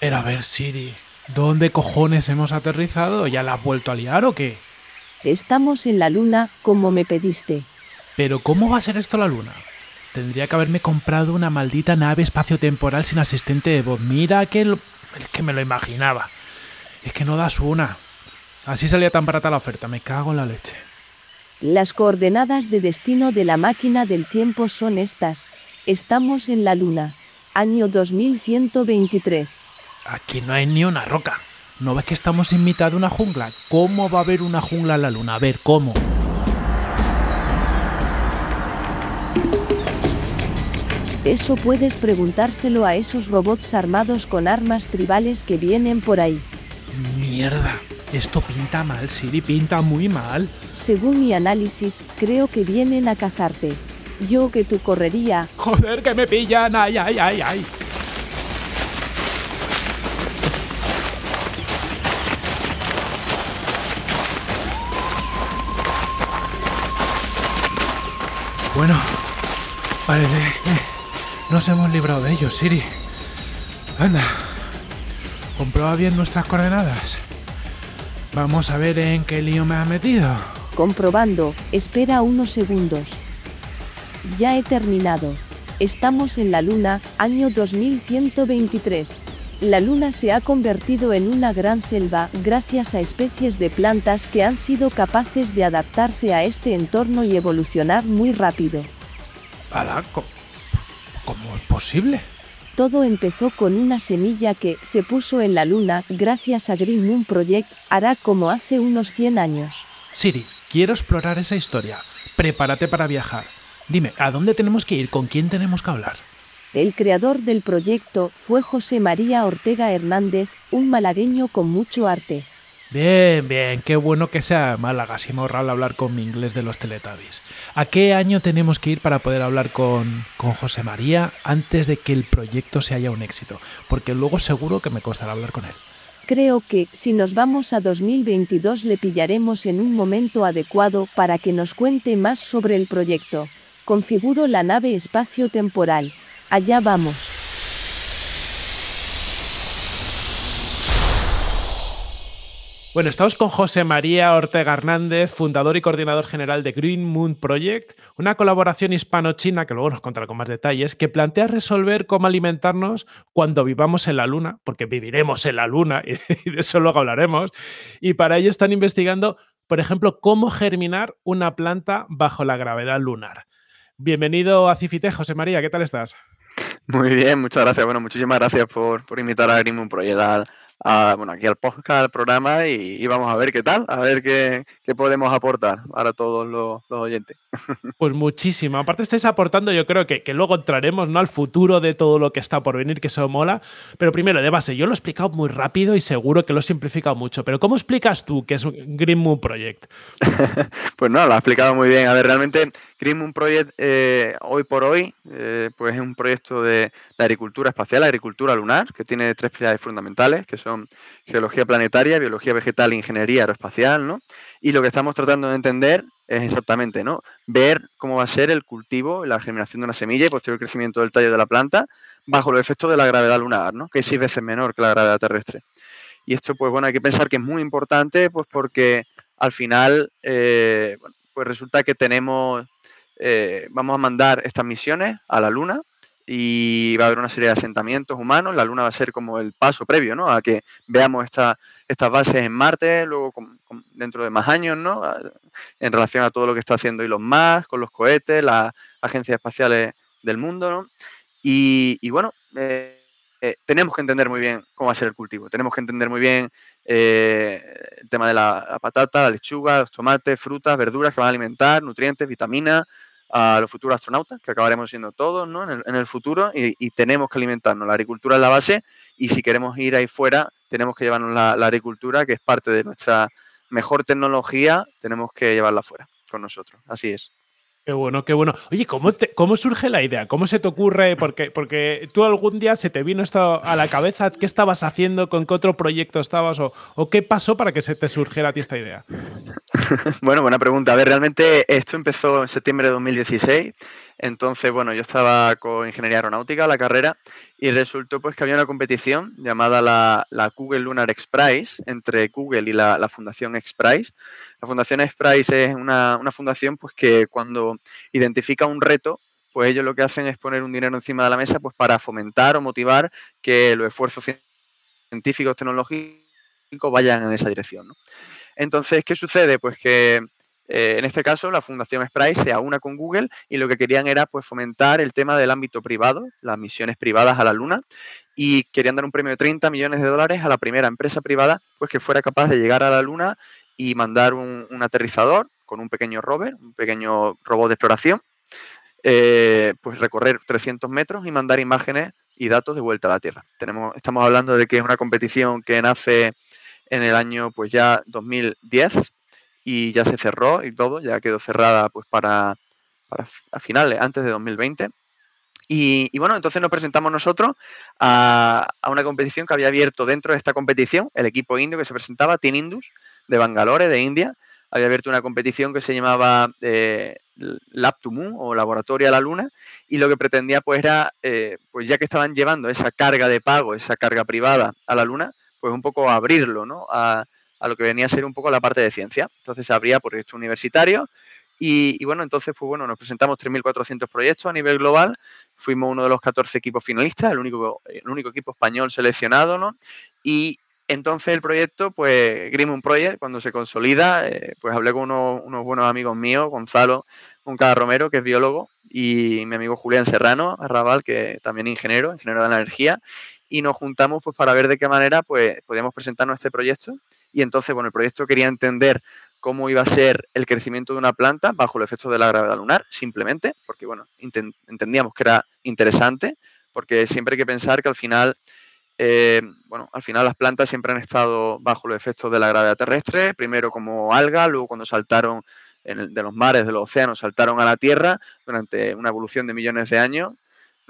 Pero a ver, Siri, ¿dónde cojones hemos aterrizado? ¿Ya la has vuelto a liar o qué? Estamos en la luna, como me pediste. Pero ¿cómo va a ser esto la luna? Tendría que haberme comprado una maldita nave espaciotemporal sin asistente de voz. Mira que, lo- es que me lo imaginaba. Es que no das una. Así salía tan barata la oferta, me cago en la leche. Las coordenadas de destino de la máquina del tiempo son estas. Estamos en la luna. Año 2123. Aquí no hay ni una roca. ¿No ves que estamos en mitad de una jungla? ¿Cómo va a haber una jungla en la luna? A ver, ¿cómo? Eso puedes preguntárselo a esos robots armados con armas tribales que vienen por ahí. Mierda. Esto pinta mal, Siri, pinta muy mal. Según mi análisis, creo que vienen a cazarte. Yo que tu correría, Joder, que me pillan. Ay, ay, ay, ay. Bueno, parece que nos hemos librado de ellos, Siri. Anda, comprueba bien nuestras coordenadas. Vamos a ver en qué lío me has metido. comprobando, espera unos segundos. Ya he terminado. Estamos en la luna, año 2123. La luna se ha convertido en una gran selva gracias a especies de plantas que han sido capaces de adaptarse a este entorno y evolucionar muy rápido. Co- ¿cómo es posible? Todo empezó con una semilla que se puso en la luna gracias a Green Moon Project hará como hace unos 100 años. Siri, quiero explorar esa historia. Prepárate para viajar. Dime, ¿a dónde tenemos que ir? ¿Con quién tenemos que hablar? El creador del proyecto fue José María Ortega Hernández, un malagueño con mucho arte. Bien, bien, qué bueno que sea Málaga, si me ahorra hablar con mi inglés de los Teletubbies. ¿A qué año tenemos que ir para poder hablar con, con José María antes de que el proyecto se haya un éxito? Porque luego seguro que me costará hablar con él. Creo que, si nos vamos a 2022 le pillaremos en un momento adecuado para que nos cuente más sobre el proyecto. Configuro la nave espacio-temporal. Allá vamos. Bueno, estamos con José María Ortega Hernández, fundador y coordinador general de Green Moon Project, una colaboración hispano-china, que luego nos contará con más detalles, que plantea resolver cómo alimentarnos cuando vivamos en la Luna, porque viviremos en la Luna, y de eso luego hablaremos, y para ello están investigando, por ejemplo, cómo germinar una planta bajo la gravedad lunar. Bienvenido a Cifite, José María, ¿qué tal estás? Muy bien, muchas gracias. Bueno, muchísimas gracias por, por invitar a Project al- a, bueno, aquí al podcast, al programa, y, y vamos a ver qué tal, a ver qué, qué podemos aportar para todos los, los oyentes. Pues muchísimo. Aparte estáis aportando, yo creo que, que luego entraremos ¿no? al futuro de todo lo que está por venir, que eso mola. Pero primero, de base, yo lo he explicado muy rápido y seguro que lo he simplificado mucho. Pero ¿cómo explicas tú que es un Green Moon Project? Pues no, lo ha explicado muy bien. A ver, realmente Green Moon Project eh, hoy por hoy eh, pues es un proyecto de, de agricultura espacial, agricultura lunar, que tiene tres pilares fundamentales, que son geología planetaria, biología vegetal ingeniería aeroespacial, ¿no? Y lo que estamos tratando de entender es exactamente, ¿no? Ver cómo va a ser el cultivo, la germinación de una semilla y posterior crecimiento del tallo de la planta bajo los efectos de la gravedad lunar, ¿no? Que es seis veces menor que la gravedad terrestre. Y esto, pues bueno, hay que pensar que es muy importante, pues porque al final, eh, pues resulta que tenemos, eh, vamos a mandar estas misiones a la Luna y va a haber una serie de asentamientos humanos. La Luna va a ser como el paso previo, ¿no? A que veamos esta- estas bases en Marte, luego dentro de más años, ¿no? En relación a todo lo que está haciendo Elon Musk con los cohetes, las agencias espaciales del mundo, ¿no? Y, bueno, eh, eh, tenemos que entender muy bien cómo va a ser el cultivo. Tenemos que entender muy bien eh, el tema de la patata, la lechuga, los tomates, frutas, verduras que van a alimentar, nutrientes, vitaminas a los futuros astronautas, que acabaremos siendo todos ¿no? en, el, en el futuro, y, y tenemos que alimentarnos. La agricultura es la base, y si queremos ir ahí fuera, tenemos que llevarnos la, la agricultura, que es parte de nuestra mejor tecnología, tenemos que llevarla fuera con nosotros. Así es. Qué bueno, qué bueno. Oye, ¿cómo, cómo surge la idea? ¿Cómo se te ocurre? Porque, porque tú algún día se te vino esto a la cabeza. ¿Qué estabas haciendo? ¿Con qué otro proyecto estabas? ¿O, o qué pasó para que se te surgiera a ti esta idea? Bueno, buena pregunta. A ver, realmente esto empezó en septiembre de 2016. Entonces, bueno, yo estaba con ingeniería aeronáutica, la carrera, y resultó pues que había una competición llamada la, Google Lunar X Prize entre Google y la, Fundación X Prize. La Fundación X Prize es una, una fundación pues que cuando identifica un reto, pues ellos lo que hacen es poner un dinero encima de la mesa pues para fomentar o motivar que los esfuerzos científicos tecnológicos vayan en esa dirección. Entonces, ¿qué sucede? Pues que eh, en este caso la Fundación Sprite se aúna con Google y lo que querían era pues, fomentar el tema del ámbito privado, las misiones privadas a la Luna, y querían dar un premio de 30 millones de dólares a la primera empresa privada pues, que fuera capaz de llegar a la Luna y mandar un, aterrizador con un pequeño rover, un pequeño robot de exploración, eh, pues recorrer 300 metros y mandar imágenes y datos de vuelta a la Tierra. Tenemos, estamos hablando de que es una competición que nace en el año pues ya 2010 y ya se cerró y todo, ya quedó cerrada pues para, a finales, antes de 2020. Y, bueno, entonces nos presentamos nosotros a, una competición que había abierto dentro de esta competición, el equipo indio que se presentaba, Team Indus, de Bangalore, de India, había abierto una competición que se llamaba eh, o Laboratorio a la Luna y lo que pretendía pues era, eh, pues ya que estaban llevando esa carga de pago, esa carga privada a la Luna, pues un poco abrirlo ¿no? a, a lo que venía a ser un poco la parte de ciencia. Entonces se abría proyectos universitarios y, bueno, entonces pues bueno, nos presentamos 3.400 proyectos a nivel global, fuimos uno de los 14 equipos finalistas, el único, el único equipo español seleccionado, ¿no? Y entonces el proyecto, pues Project, cuando se consolida, eh, pues hablé con unos, unos, buenos amigos míos, Gonzalo Moncada Romero, que es biólogo, y mi amigo Julián Serrano, Arrabal, que también es ingeniero, ingeniero de la energía, y nos juntamos pues para ver de qué manera pues podíamos presentarnos este proyecto y entonces, bueno, el proyecto quería entender cómo iba a ser el crecimiento de una planta bajo el efecto de la gravedad lunar, simplemente, porque, bueno, entendíamos que era interesante, porque siempre hay que pensar que al final, eh, bueno, al final las plantas siempre han estado bajo los efectos de la gravedad terrestre, primero como alga, luego cuando saltaron de los mares, de los océanos, saltaron a la Tierra durante una evolución de millones de años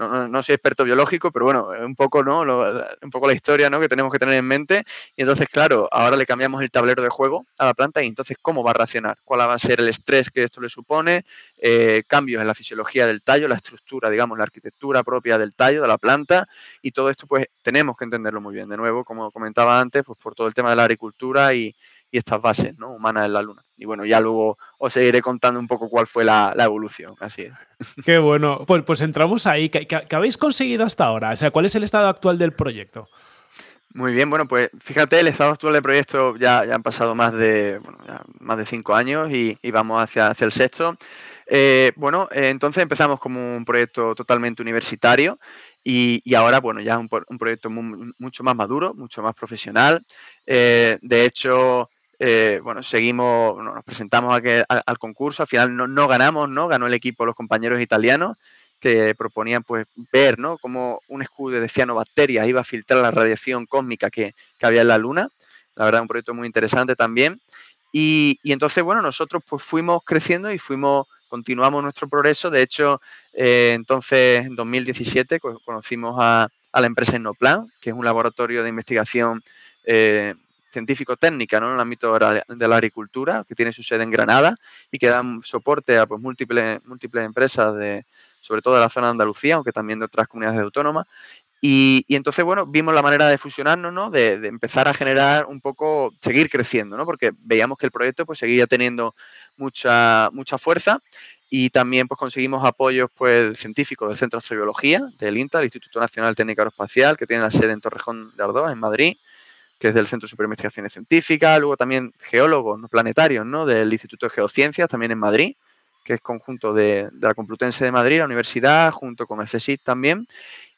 no, soy experto biológico, pero bueno, un poco, ¿no? un poco la historia ¿no? que tenemos que tener en mente. Y entonces, claro, ahora le cambiamos el tablero de juego a la planta y entonces, ¿cómo va a reaccionar? ¿Cuál va a ser el estrés que esto le supone? Eh, cambios en la fisiología del tallo, la estructura, digamos, la arquitectura propia del tallo, de la planta. Y todo esto, pues, tenemos que entenderlo muy bien. De nuevo, como comentaba antes, pues por todo el tema de la agricultura y, y estas bases ¿no? humanas en la Luna. Y bueno, ya luego os seguiré contando un poco cuál fue la, evolución. Así es. Qué bueno. Pues, pues entramos ahí. ¿Qué, habéis conseguido hasta ahora? O sea, ¿cuál es el estado actual del proyecto? Muy bien, bueno, pues fíjate, el estado actual del proyecto ya, ya han pasado más de, más de cinco años y, vamos hacia, hacia el sexto. Eh, bueno, eh, entonces empezamos como un proyecto totalmente universitario y, ahora, bueno, ya es un, proyecto mucho más maduro, mucho más profesional. Eh, de hecho, eh, bueno, seguimos, nos presentamos al concurso, al final no, ganamos, ¿no? Ganó el equipo los compañeros italianos que proponían pues ver, ¿no? Cómo un escudo de cianobacterias iba a filtrar la radiación cósmica que, había en la Luna. La verdad, un proyecto muy interesante también. Y, entonces, bueno, nosotros pues fuimos creciendo y fuimos, continuamos nuestro progreso. De hecho, eh, entonces, en 2017 conocimos a, la empresa Innoplan, que es un laboratorio de investigación eh, científico-técnica ¿no? en el ámbito de la agricultura, que tiene su sede en Granada y que da soporte a pues, múltiples, múltiples empresas, de, sobre todo de la zona de Andalucía, aunque también de otras comunidades autónomas. Y, entonces, bueno, vimos la manera de fusionarnos, ¿no? De, empezar a generar un poco, seguir creciendo, ¿no? Porque veíamos que el proyecto pues seguía teniendo mucha, mucha fuerza y también pues conseguimos apoyos pues científicos del Centro de Astrobiología, del INTA, el Instituto Nacional Técnico Aeroespacial, que tiene la sede en Torrejón de Ardoz, en Madrid, que es del Centro de Superinvestigaciones Científicas, luego también geólogos planetarios ¿no? del Instituto de Geociencias, también en Madrid, que es conjunto de, la Complutense de Madrid, la universidad, junto con el también.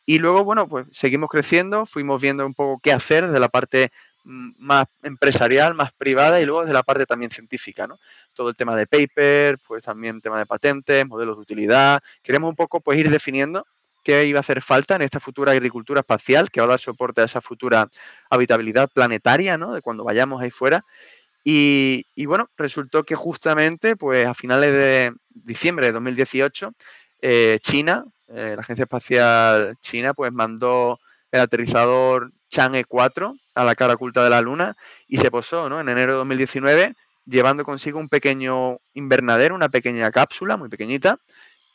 Y luego, bueno, pues seguimos creciendo, fuimos viendo un poco qué hacer de la parte mm, más empresarial, más privada y luego desde la parte también científica, ¿no? Todo el tema de paper, pues también tema de patentes, modelos de utilidad. Queremos un poco pues ir definiendo qué iba a hacer falta en esta futura agricultura espacial, que ahora soporta esa futura habitabilidad planetaria, ¿no? De cuando vayamos ahí fuera. Y, bueno, resultó que justamente, pues a finales de diciembre de 2018, eh, China, eh, la Agencia Espacial China, pues mandó el aterrizador Chang'e 4 a la cara oculta de la Luna y se posó, ¿no? En enero de 2019, llevando consigo un pequeño invernadero, una pequeña cápsula muy pequeñita,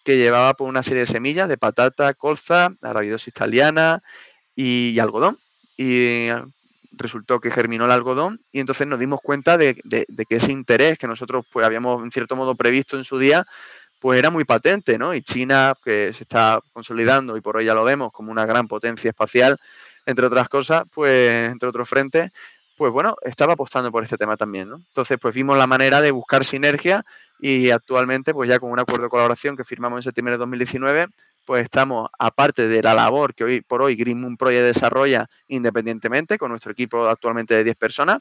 que llevaba por pues, una serie de semillas de patata, colza, arabidosis italiana y, algodón. Y resultó que germinó el algodón y entonces nos dimos cuenta de, que ese interés que nosotros pues habíamos en cierto modo previsto en su día pues era muy patente, ¿no? Y China, que se está consolidando y por hoy ya lo vemos como una gran potencia espacial, entre otras cosas, pues entre otros frentes, pues bueno, estaba apostando por este tema también. Entonces, pues vimos la manera de buscar sinergia y actualmente, pues ya con un acuerdo de colaboración que firmamos en septiembre de 2019, pues estamos, aparte de la labor que hoy por hoy Green Moon Project desarrolla independientemente con nuestro equipo actualmente de 10 personas,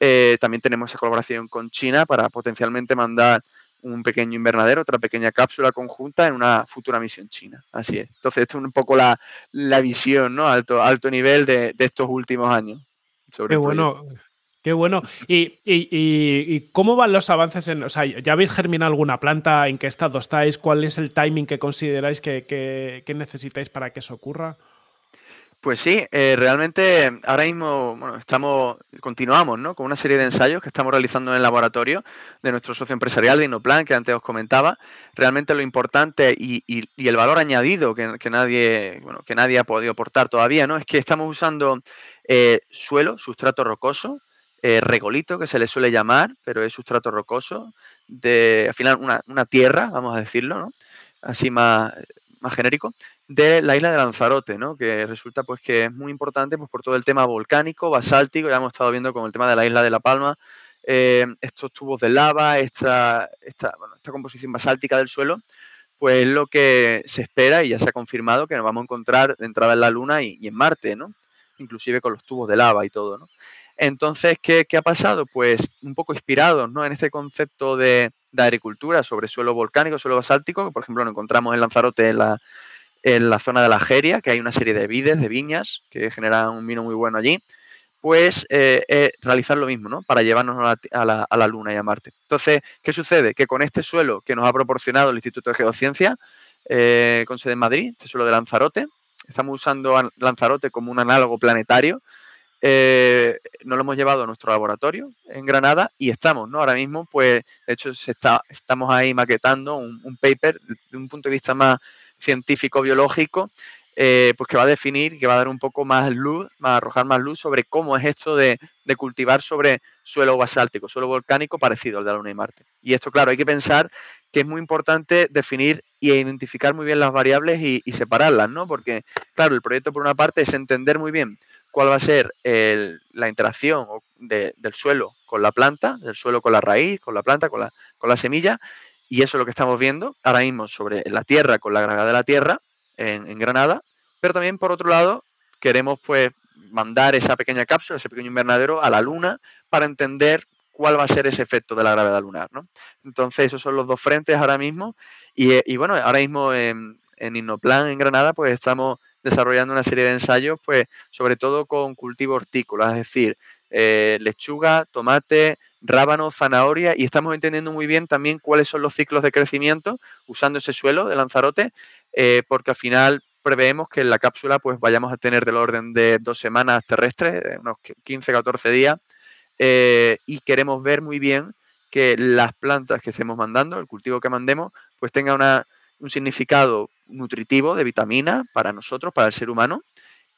eh, también tenemos esa colaboración con China para potencialmente mandar un pequeño invernadero, otra pequeña cápsula conjunta en una futura misión china. Así es. Entonces, esto es un poco la, visión, ¿no? Alto, alto nivel de, estos últimos años. Qué bueno. Qué bueno. ¿Y, cómo van los avances en. O sea, ¿ya habéis germinado alguna planta? ¿En qué estado estáis? ¿Cuál es el timing que consideráis que, que necesitáis para que eso ocurra? Pues sí, eh, realmente ahora mismo bueno, estamos, continuamos ¿no? con una serie de ensayos que estamos realizando en el laboratorio de nuestro socio empresarial de Inoplan, que antes os comentaba. Realmente lo importante y, el valor añadido que, nadie, bueno, que nadie ha podido aportar todavía, ¿no? Es que estamos usando eh, suelo, sustrato rocoso, eh, regolito, que se le suele llamar, pero es sustrato rocoso, de al final una, una tierra, vamos a decirlo, ¿no? Así más, más genérico, de la isla de Lanzarote, ¿no? que resulta pues que es muy importante pues, por todo el tema volcánico, basáltico, ya hemos estado viendo con el tema de la isla de La Palma, eh, estos tubos de lava, esta, esta, composición basáltica del suelo, pues es lo que se espera y ya se ha confirmado que nos vamos a encontrar de entrada en la Luna y, en Marte, ¿no? inclusive con los tubos de lava y todo. ¿no? Entonces, ¿qué, ¿qué, ha pasado? Pues un poco inspirados ¿no? en este concepto de, agricultura sobre suelo volcánico, suelo basáltico, que por ejemplo lo encontramos en Lanzarote en la, zona de la Algeria, que hay una serie de vides, de viñas, que generan un vino muy bueno allí, pues eh, eh, realizar lo mismo, ¿no? Para llevarnos a la, Luna y a Marte. Entonces, ¿qué sucede? Que con este suelo que nos ha proporcionado el Instituto de Geociencia, eh, con sede en Madrid, este suelo de Lanzarote, estamos usando Lanzarote como un análogo planetario, nos lo hemos llevado a nuestro laboratorio en Granada y estamos, ¿no? Ahora mismo, pues, de hecho, se está, estamos ahí maquetando un, un paper de un punto de vista más científico-biológico, eh, pues que va a definir, que va a dar un poco más luz, va a arrojar más luz sobre cómo es esto de, cultivar sobre suelo basáltico, suelo volcánico parecido al de la Luna y Marte. Y esto, claro, hay que pensar que es muy importante definir y identificar muy bien las variables y, separarlas, ¿no? Porque, claro, el proyecto por una parte es entender muy bien cuál va a ser la interacción del suelo con la planta, del suelo con la raíz, con la planta, con la, con la semilla, y eso es lo que estamos viendo ahora mismo sobre la Tierra, con la gravedad de la Tierra en, Granada. Pero también, por otro lado, queremos pues mandar esa pequeña cápsula, ese pequeño invernadero a la Luna para entender cuál va a ser ese efecto de la gravedad lunar. ¿no? Entonces, esos son los dos frentes ahora mismo. Y, bueno, ahora mismo en, en Innoplan, en Granada, pues estamos desarrollando una serie de ensayos, pues sobre todo con cultivo hortícola, es decir, eh, lechuga, tomate, rábano, zanahoria y estamos entendiendo muy bien también cuáles son los ciclos de crecimiento usando ese suelo de Lanzarote, eh, porque al final preveemos que en la cápsula pues vayamos a tener del orden de dos semanas terrestres, unos 15, 14 días, eh, y queremos ver muy bien que las plantas que estemos mandando, el cultivo que mandemos, pues tenga un significado nutritivo de vitamina para nosotros, para el ser humano,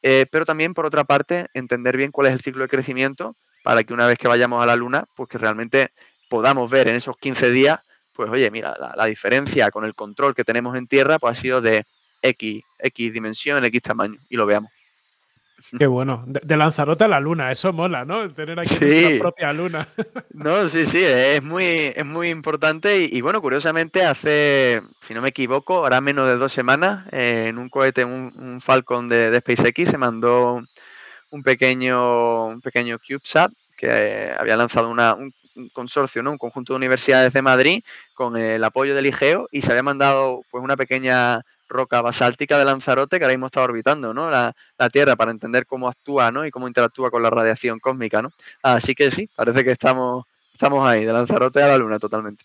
eh, pero también, por otra parte, entender bien cuál es el ciclo de crecimiento para que una vez que vayamos a la Luna, pues que realmente podamos ver en esos 15 días, pues oye, mira, la, diferencia con el control que tenemos en Tierra, pues ha sido de X, X dimensión, X tamaño, y lo veamos. Qué bueno. De, Lanzarote a la luna, eso mola, ¿no? Tener aquí nuestra propia luna. No, sí, sí, es muy, es muy importante. Y, bueno, curiosamente, hace, si no me equivoco, ahora menos de dos semanas, eh, en un cohete, un, Falcon de, SpaceX, se mandó un pequeño, un pequeño CubeSat que eh, había lanzado una, un, consorcio, ¿no? un conjunto de universidades de Madrid con el apoyo del IGEO y se había mandado pues una pequeña roca basáltica de Lanzarote que ahora mismo está orbitando ¿no? la, Tierra para entender cómo actúa ¿no? y cómo interactúa con la radiación cósmica. ¿no? Así que sí, parece que estamos, estamos ahí, de Lanzarote a la Luna totalmente.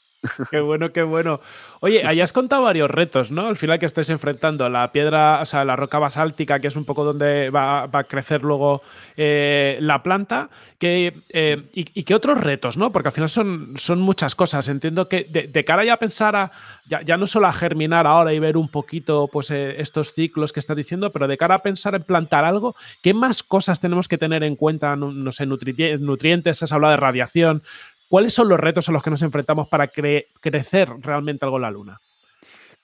Qué bueno, qué bueno. Oye, hayas contado varios retos, ¿no? Al final que estés enfrentando la piedra, o sea, la roca basáltica, que es un poco donde va, a crecer luego eh, la planta. Eh, y, qué otros retos, ¿no? Porque al final son, son muchas cosas. Entiendo que de, cara ya a pensar a, ya, no solo a germinar ahora y ver un poquito pues, eh, estos ciclos que estás diciendo, pero de cara a pensar en plantar algo, ¿qué más cosas tenemos que tener en cuenta? No, sé, nutrientes, has hablado de radiación. ¿Cuáles son los retos a los que nos enfrentamos para crecer realmente algo en la Luna?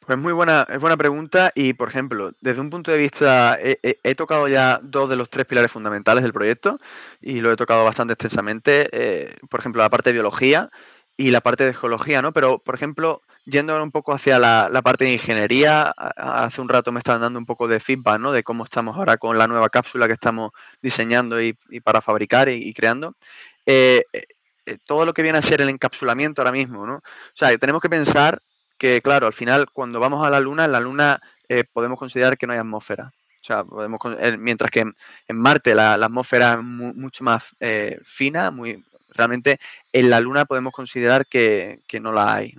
Pues muy buena, es buena pregunta y, por ejemplo, desde un punto de vista, he, tocado ya dos de los tres pilares fundamentales del proyecto y lo he tocado bastante extensamente, eh, por ejemplo, la parte de biología y la parte de geología, ¿no? Pero, por ejemplo, yendo ahora un poco hacia la, parte de ingeniería, hace un rato me estaban dando un poco de feedback, ¿no? De cómo estamos ahora con la nueva cápsula que estamos diseñando y, para fabricar y, creando. Eh, eh, todo lo que viene a ser el encapsulamiento ahora mismo, ¿no? O sea, tenemos que pensar que, claro, al final, cuando vamos a la Luna, en la Luna eh, podemos considerar que no hay atmósfera. O sea, podemos, eh, mientras que en, Marte la, atmósfera es mucho más fina, muy, realmente en la Luna podemos considerar que, no la hay.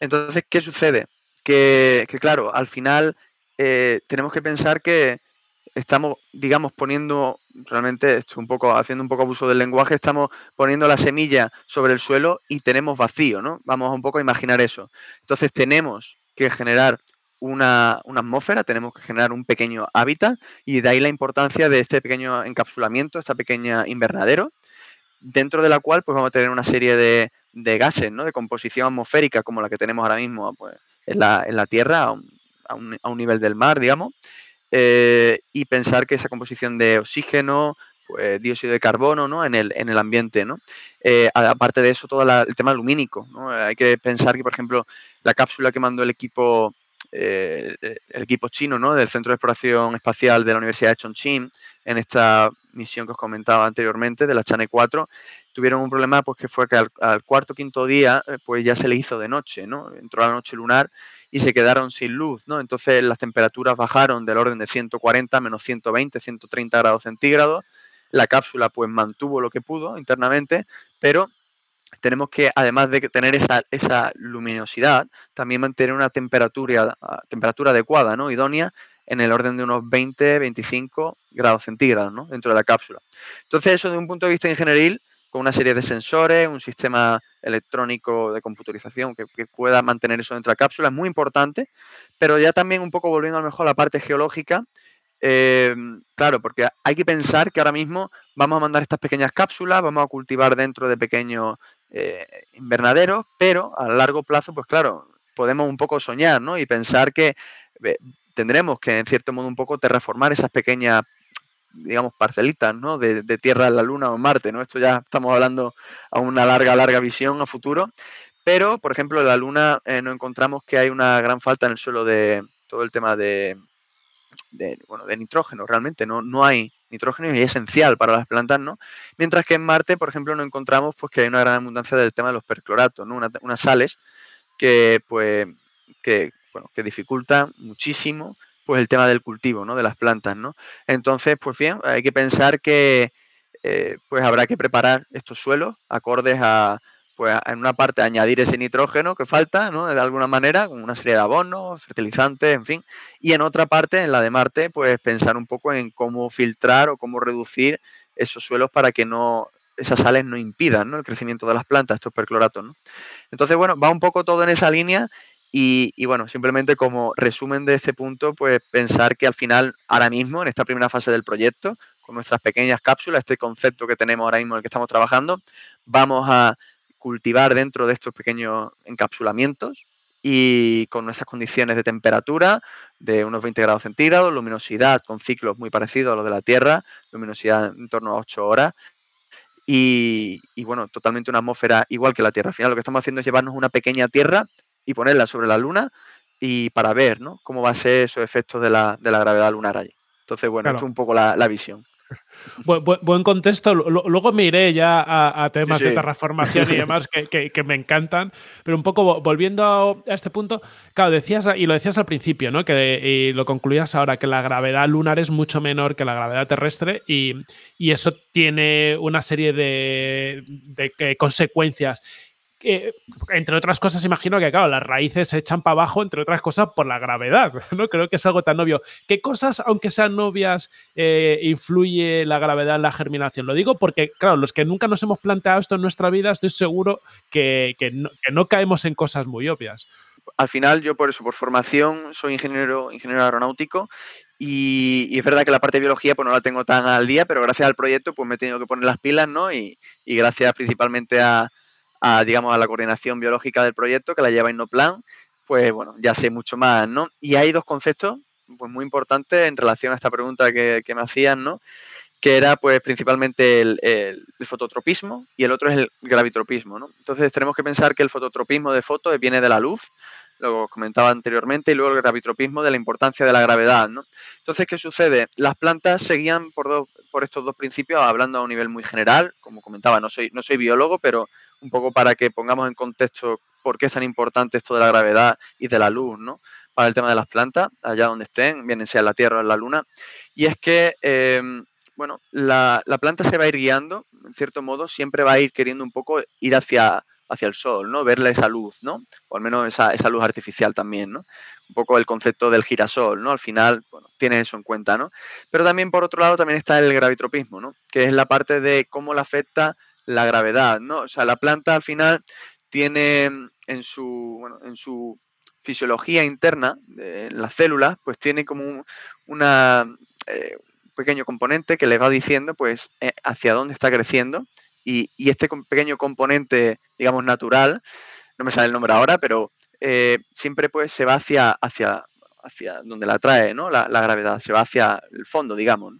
Entonces, ¿qué sucede? Que, que claro, al final tenemos que pensar que, estamos, digamos, poniendo, realmente estoy un poco, haciendo un poco abuso del lenguaje, estamos poniendo la semilla sobre el suelo y tenemos vacío, ¿no? Vamos un poco a imaginar eso. Entonces tenemos que generar una, atmósfera, tenemos que generar un pequeño hábitat y de ahí la importancia de este pequeño encapsulamiento, esta pequeña invernadero, dentro de la cual pues vamos a tener una serie de, gases, ¿no? De composición atmosférica como la que tenemos ahora mismo pues, en, la, en la Tierra, a un, a un nivel del mar, digamos, eh, y pensar que esa composición de oxígeno, pues, dióxido de carbono ¿no? en, el, en el ambiente. ¿no? Eh, aparte de eso, todo el tema lumínico. ¿no? Hay que pensar que, por ejemplo, la cápsula que mandó el equipo, eh, el equipo chino ¿no? del Centro de Exploración Espacial de la Universidad de Chongqing, en esta misión que os comentaba anteriormente, de la Chane 4, tuvieron un problema pues, que fue que al, al cuarto quinto día pues ya se le hizo de noche, ¿no? entró la noche lunar y se quedaron sin luz, ¿no? Entonces las temperaturas bajaron del orden de 140 menos 120, 130 grados centígrados. La cápsula pues mantuvo lo que pudo internamente, pero tenemos que, además de tener esa, esa luminosidad, también mantener una temperatura, temperatura adecuada, ¿no? Idónea en el orden de unos 20, 25 grados centígrados, ¿no? Dentro de la cápsula. Entonces, eso de un punto de vista ingenieril con una serie de sensores, un sistema electrónico de computarización que, pueda mantener eso dentro de la cápsula, es muy importante, pero ya también un poco volviendo a lo mejor a la parte geológica, em, claro, porque hay que pensar que ahora mismo vamos a mandar estas pequeñas cápsulas, vamos a cultivar dentro de pequeños eh, invernaderos, pero a largo plazo, pues claro, podemos un poco soñar, ¿no? Y pensar que eh, tendremos que, en cierto modo, un poco terraformar esas pequeñas digamos, parcelitas, ¿no? De, Tierra a la Luna o Marte, ¿no? Esto ya estamos hablando a una larga, larga visión a futuro. Pero, por ejemplo, en la Luna eh, nos encontramos que hay una gran falta en el suelo de todo el tema de, bueno, de nitrógeno, realmente. No, no hay nitrógeno y es esencial para las plantas, ¿no? Mientras que en Marte, por ejemplo, nos encontramos pues, que hay una gran abundancia del tema de los percloratos, ¿no? unas sales que, pues, que, bueno, que dificultan muchísimo pues el tema del cultivo, ¿no? De las plantas, ¿no? Entonces, pues bien, hay que pensar que eh, pues habrá que preparar estos suelos acordes a, pues en una parte añadir ese nitrógeno que falta, ¿no? De alguna manera, con una serie de abonos, fertilizantes, en fin. Y en otra parte, en la de Marte, pues pensar un poco en cómo filtrar o cómo reducir esos suelos para que no esas sales no impidan ¿no? el crecimiento de las plantas, estos percloratos. ¿no? Entonces, bueno, va un poco todo en esa línea y, bueno, simplemente como resumen de este punto, pues pensar que al final, ahora mismo, en esta primera fase del proyecto, con nuestras pequeñas cápsulas, este concepto que tenemos ahora mismo en el que estamos trabajando, vamos a cultivar dentro de estos pequeños encapsulamientos y con nuestras condiciones de temperatura de unos 20 grados centígrados, luminosidad con ciclos muy parecidos a los de la Tierra, luminosidad en torno a 8 horas y, y, bueno, totalmente una atmósfera igual que la Tierra. Al final lo que estamos haciendo es llevarnos una pequeña Tierra y ponerla sobre la Luna y para ver ¿no? cómo va a ser esos efectos de la, de la gravedad lunar allí. Entonces, bueno, esto es un poco la, la visión. buen contexto. Luego me iré ya a, temas de terraformación y demás que, que, me encantan. Pero un poco volviendo a, este punto, claro, decías, y lo decías al principio, ¿no? Que, y lo concluías ahora, que la gravedad lunar es mucho menor que la gravedad terrestre y, y eso tiene una serie de, de consecuencias entre otras cosas, imagino que, claro, las raíces se echan para abajo, entre otras cosas, por la gravedad, ¿no? Creo que es algo tan obvio. ¿Qué cosas, aunque sean novias, eh, influye la gravedad en la germinación? Lo digo porque, claro, los que nunca nos hemos planteado esto en nuestra vida, estoy seguro que, no, caemos en cosas muy obvias. Al final, yo por eso, por formación, soy ingeniero, ingeniero aeronáutico y, es verdad que la parte de biología pues no la tengo tan al día, pero gracias al proyecto pues me he tenido que poner las pilas, ¿no? Y, gracias principalmente a, digamos, a la coordinación biológica del proyecto que la lleva Innoplan, pues bueno, ya sé mucho más, ¿no? Y hay dos conceptos pues muy importantes en relación a esta pregunta que, me hacían, ¿no? Que era pues principalmente el, el, fototropismo y el otro es el gravitropismo, ¿no? Entonces tenemos que pensar que el fototropismo de foto viene de la luz, lo comentaba anteriormente, y luego el gravitropismo de la importancia de la gravedad. ¿no? Entonces, ¿qué sucede? Las plantas seguían por, por estos dos principios, hablando a un nivel muy general, como comentaba, no soy, no soy biólogo, pero un poco para que pongamos en contexto por qué es tan importante esto de la gravedad y de la luz, ¿no? Para el tema de las plantas, allá donde estén, bien sea en la Tierra o en la Luna. Y es que, em, bueno, la, la planta se va a ir guiando, en cierto modo, siempre va a ir queriendo un poco ir hacia hacia el sol, ¿no? Verle esa luz, ¿no? O al menos esa, luz artificial también, ¿no? Un poco el concepto del girasol, ¿no? Al final, bueno, tienes eso en cuenta, ¿no? Pero también, por otro lado, también está el gravitropismo, ¿no? Que es la parte de cómo le afecta la gravedad, ¿no? O sea, la planta al final tiene en su, bueno, en su fisiología interna, en las células, pues tiene como un eh, pequeño componente que le va diciendo, pues, eh, hacia dónde está creciendo y, este pequeño componente, digamos, natural, no me sale el nombre ahora, pero eh, siempre pues se va hacia, hacia, hacia donde la trae, ¿no? La, gravedad, se va hacia el fondo, digamos.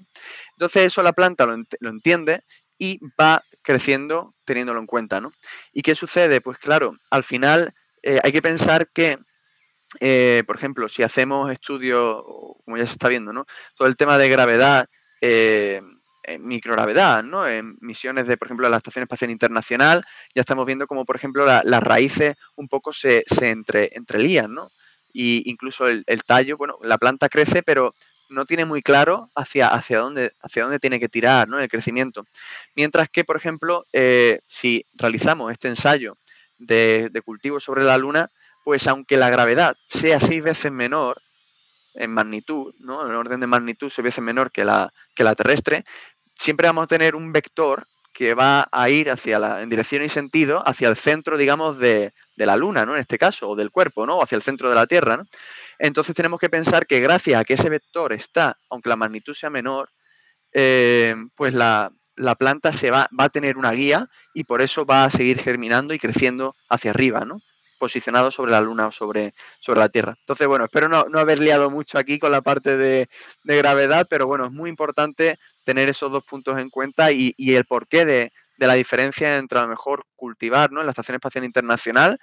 Entonces eso la planta lo, entiende y va creciendo teniéndolo en cuenta, ¿no? ¿Y qué sucede? Pues claro, al final eh, hay que pensar que, eh, por ejemplo, si hacemos estudios, como ya se está viendo, ¿no? Todo el tema de gravedad, en microgravedad, ¿no? En misiones de, por ejemplo, la Estación Espacial Internacional, ya estamos viendo como, por ejemplo, las raíces un poco se, se entre, entrelían, ¿no? Y incluso el, tallo, bueno, la planta crece, pero no tiene muy claro hacia, hacia, dónde, hacia dónde tiene que tirar ¿no? el crecimiento. Mientras que, por ejemplo, eh, si realizamos este ensayo de, de, cultivo sobre la Luna, pues aunque la gravedad sea seis veces menor en magnitud, ¿no? en orden de magnitud seis veces menor que la, que la terrestre, siempre vamos a tener un vector que va a ir hacia la, en dirección y sentido hacia el centro, digamos, de, la Luna, ¿no? En este caso, o del cuerpo, ¿no? O hacia el centro de la Tierra. Entonces tenemos que pensar que gracias a que ese vector está, aunque la magnitud sea menor, eh, pues la, planta se va, va a tener una guía y por eso va a seguir germinando y creciendo hacia arriba, ¿no? Posicionado sobre la Luna o sobre, sobre la Tierra. Entonces, bueno, espero no, haber liado mucho aquí con la parte de, gravedad, pero bueno, es muy importante tener esos dos puntos en cuenta y, el porqué de, la diferencia entre a lo mejor cultivar ¿no? en la Estación Espacial Internacional,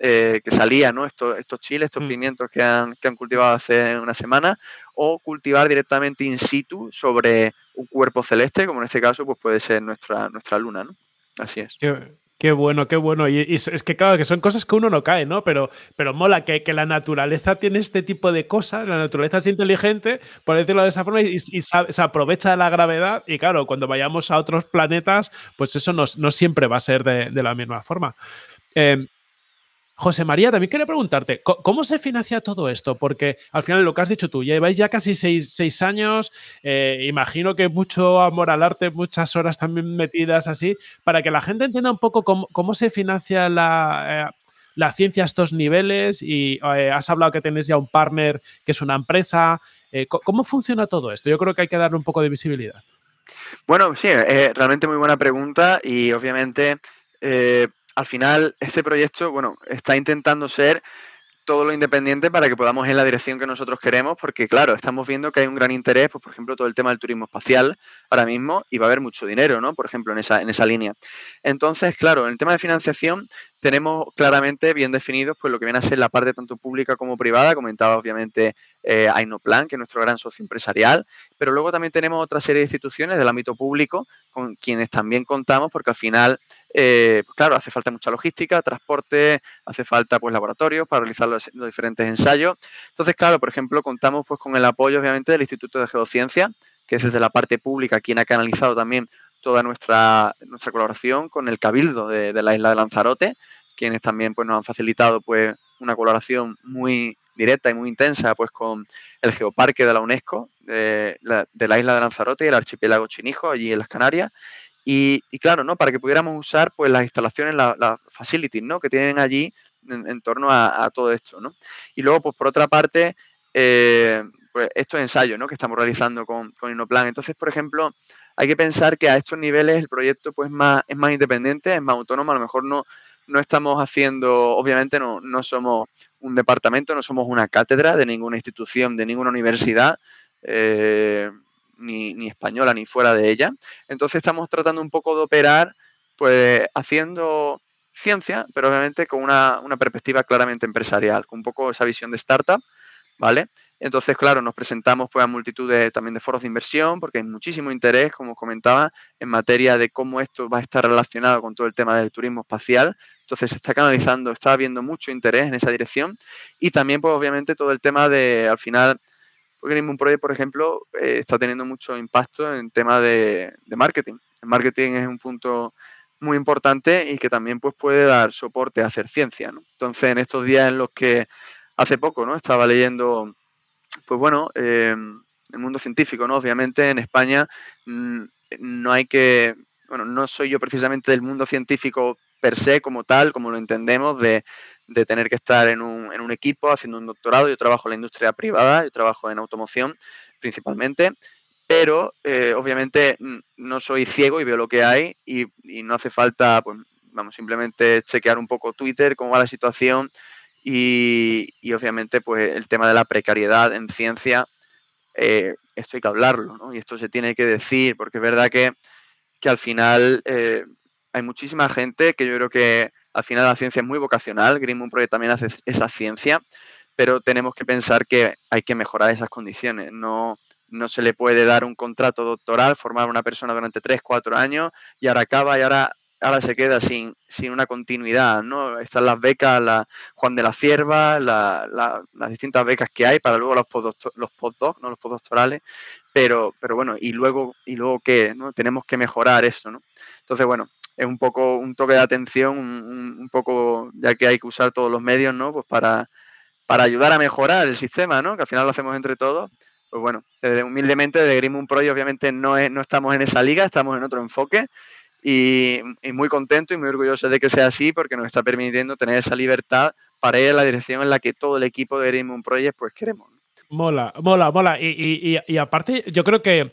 eh, que salía ¿no? estos, estos chiles, estos mm. pimientos que han, que han cultivado hace una semana, o cultivar directamente in situ sobre un cuerpo celeste, como en este caso pues puede ser nuestra, nuestra luna. ¿no? Así es. Qué bueno, qué bueno. Y, es que claro, que son cosas que uno no cae, ¿no? Pero, pero mola que, la naturaleza tiene este tipo de cosas, la naturaleza es inteligente, por decirlo de esa forma, y, se aprovecha de la gravedad. Y claro, cuando vayamos a otros planetas, pues eso no, siempre va a ser de, la misma forma. Em, José María, también quería preguntarte, ¿cómo se financia todo esto? Porque al final lo que has dicho tú, lleváis ya casi seis, años, eh, imagino que mucho amor al arte, muchas horas también metidas así, para que la gente entienda un poco cómo, se financia la, eh, ciencia a estos niveles y eh, has hablado que tenéis ya un partner que es una empresa. ¿Cómo funciona todo esto? Yo creo que hay que darle un poco de visibilidad. Bueno, sí, realmente muy buena pregunta y obviamente al final este proyecto, bueno, está intentando ser todo lo independiente para que podamos ir en la dirección que nosotros queremos, porque claro, estamos viendo que hay un gran interés, pues, por ejemplo, todo el tema del turismo espacial ahora mismo, y va a haber mucho dinero, ¿no? Por ejemplo, en esa, en esa línea. Entonces, claro, en el tema de financiación tenemos claramente bien definidos pues, lo que viene a ser la parte tanto pública como privada. Comentaba obviamente eh, Ainoplan, que es nuestro gran socio empresarial, pero luego también tenemos otra serie de instituciones del ámbito público con quienes también contamos, porque al final, eh, pues claro, hace falta mucha logística, transporte, hace falta pues laboratorios para realizar los, diferentes ensayos. Entonces, claro, por ejemplo, contamos pues con el apoyo obviamente del Instituto de Geociencia, que es desde la parte pública quien ha canalizado también toda nuestra, nuestra colaboración con el Cabildo de, la isla de Lanzarote, quienes también pues, nos han facilitado pues, una colaboración muy directa y muy intensa pues, con el Geoparque de la UNESCO, de la, isla de Lanzarote y el archipiélago Chinijo, allí en las Canarias. Y, claro, ¿no? Para que pudiéramos usar pues, las instalaciones, las facilities ¿no? que tienen allí en, torno a, todo esto. ¿no? Y luego, pues por otra parte, eh, pues estos ensayos ¿no? que estamos realizando con, con Inoplan. Entonces, por ejemplo, hay que pensar que a estos niveles el proyecto pues, más, es más independiente, es más autónomo, a lo mejor no, no estamos haciendo, obviamente no, no somos un departamento, no somos una cátedra de ninguna institución, de ninguna universidad, eh, ni, española, ni fuera de ella. Entonces estamos tratando un poco de operar, pues haciendo ciencia, pero obviamente con una, una perspectiva claramente empresarial, con un poco esa visión de startup, ¿vale? Entonces, claro, nos presentamos pues, a multitud de, también de foros de inversión, porque hay muchísimo interés, como comentaba, en materia de cómo esto va a estar relacionado con todo el tema del turismo espacial. Entonces, se está canalizando, está habiendo mucho interés en esa dirección. Y también, pues, obviamente, todo el tema de, al final, porque un proyecto, por ejemplo, eh, está teniendo mucho impacto en tema de, de, marketing. El marketing es un punto muy importante y que también pues, puede dar soporte a hacer ciencia. Entonces, en estos días en los que hace poco ¿no? estaba leyendo pues bueno, em, el mundo científico, ¿no? Obviamente en España mm, no hay que, bueno, no soy yo precisamente del mundo científico per se como tal, como lo entendemos, de, tener que estar en un, en un, equipo haciendo un doctorado. Yo trabajo en la industria privada, yo trabajo en automoción principalmente, pero eh, obviamente no soy ciego y veo lo que hay y, y, no hace falta, pues vamos, simplemente chequear un poco Twitter, cómo va la situación y, obviamente, pues el tema de la precariedad en ciencia, eh, esto hay que hablarlo, ¿no? Y esto se tiene que decir, porque es verdad que, al final eh, hay muchísima gente que yo creo que al final la ciencia es muy vocacional, Green Moon Project también hace esa ciencia, pero tenemos que pensar que hay que mejorar esas condiciones. No, no se le puede dar un contrato doctoral, formar a una persona durante 3, 4 años y ahora acaba y ahora ahora se queda sin, sin una continuidad, ¿no? Están las becas, la Juan de la Cierva, las distintas becas que hay para luego los postdocs, los postdoc, ¿no? Los postdoctorales, pero, pero bueno, y luego, y luego qué, ¿no? Tenemos que mejorar eso, ¿no? Entonces, bueno, es un poco un toque de atención, un, poco, ya que hay que usar todos los medios, ¿no? Pues para, para ayudar a mejorar el sistema, ¿no? Que al final lo hacemos entre todos. Pues bueno, humildemente de Grim Project obviamente no, es, no estamos en esa liga, estamos en otro enfoque y, muy contento y muy orgulloso de que sea así porque nos está permitiendo tener esa libertad para ir en la dirección en la que todo el equipo de Green Project pues queremos. Mola, mola, mola. Y, aparte, yo creo que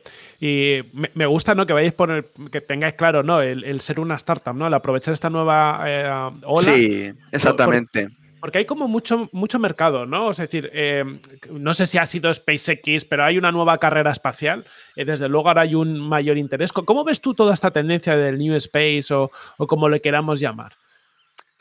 me, gusta ¿no? que vayáis por que tengáis claro ¿no? el, ser una startup, ¿no? el aprovechar esta nueva eh, ola. Sí, exactamente. Porque hay como mucho, mucho mercado, ¿no? Es decir, eh, no sé si ha sido SpaceX, pero hay una nueva carrera espacial. Eh, desde luego ahora hay un mayor interés. ¿Cómo ves tú toda esta tendencia del New Space o, como le queramos llamar?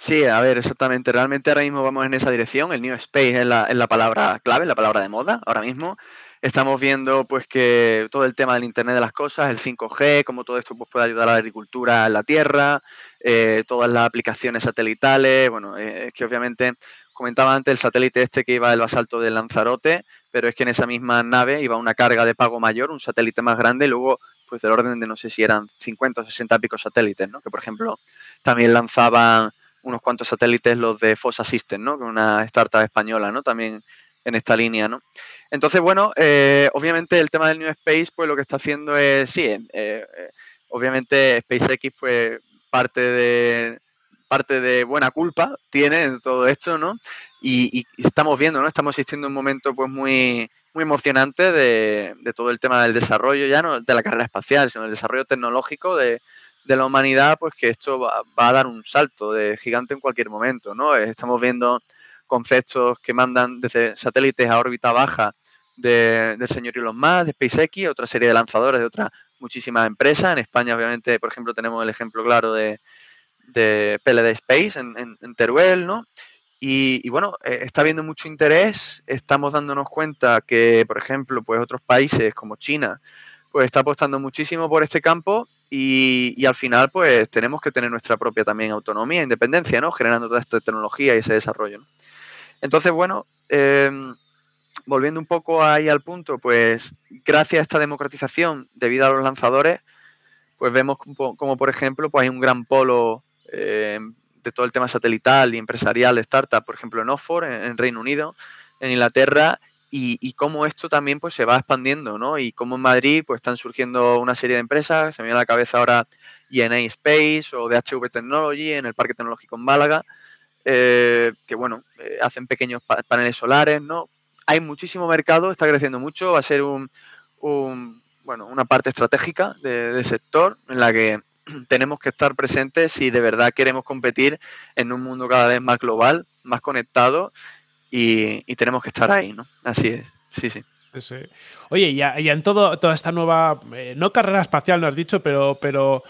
Sí, a ver, exactamente. Realmente ahora mismo vamos en esa dirección. El New Space es la, es la palabra clave, la palabra de moda ahora mismo. Estamos viendo pues que todo el tema del Internet de las cosas, el 5G, cómo todo esto pues, puede ayudar a la agricultura en la tierra, eh, todas las aplicaciones satelitales, bueno, eh, es que obviamente comentaba antes el satélite este que iba del basalto de Lanzarote, pero es que en esa misma nave iba una carga de pago mayor, un satélite más grande, y luego pues del orden de no sé si eran 50 o 60 picos satélites, ¿no? Que por ejemplo también lanzaban unos cuantos satélites los de Fossa System, ¿no? Que una startup española, ¿no? También en esta línea, ¿no? Entonces, bueno, eh, obviamente el tema del New Space, pues lo que está haciendo es, sí, eh, eh, obviamente SpaceX, pues parte de, parte de buena culpa tiene en todo esto, ¿no? Y, estamos viendo, ¿no? Estamos asistiendo a un momento, pues, muy, muy emocionante de, todo el tema del desarrollo, ya no de la carrera espacial, sino del desarrollo tecnológico de, la humanidad, pues que esto va, a dar un salto de gigante en cualquier momento, ¿no? Estamos viendo conceptos que mandan desde satélites a órbita baja del señor Elon Musk, de SpaceX, otra serie de lanzadores de otras muchísimas empresas. En España, obviamente, por ejemplo, tenemos el ejemplo claro de, de PLD Space en, Teruel, ¿no? Y, bueno, eh, está habiendo mucho interés, estamos dándonos cuenta que, por ejemplo, pues otros países como China, pues está apostando muchísimo por este campo y, al final, pues tenemos que tener nuestra propia también autonomía, independencia, ¿no? Generando toda esta tecnología y ese desarrollo. Entonces, bueno, em, volviendo un poco ahí al punto, pues gracias a esta democratización debido a los lanzadores, pues vemos como, por ejemplo, pues hay un gran polo em, todo el tema satelital y empresarial de startup, por ejemplo, en Oxford, en, Reino Unido, en Inglaterra, y, cómo esto también pues, se va expandiendo, ¿no? Y cómo en Madrid pues, están surgiendo una serie de empresas, se me viene a la cabeza ahora INA Space o DHV Technology en el Parque Tecnológico en Málaga, eh, que bueno, eh, hacen pequeños paneles solares, ¿no? Hay muchísimo mercado, está creciendo mucho, va a ser un, bueno, una parte estratégica del sector en la que tenemos que estar presentes si de verdad queremos competir en un mundo cada vez más global, más conectado y, tenemos que estar ahí, ¿no? Así es, sí, sí. Oye, ya en todo, toda esta nueva, eh, no carrera espacial, no has dicho, pero, pero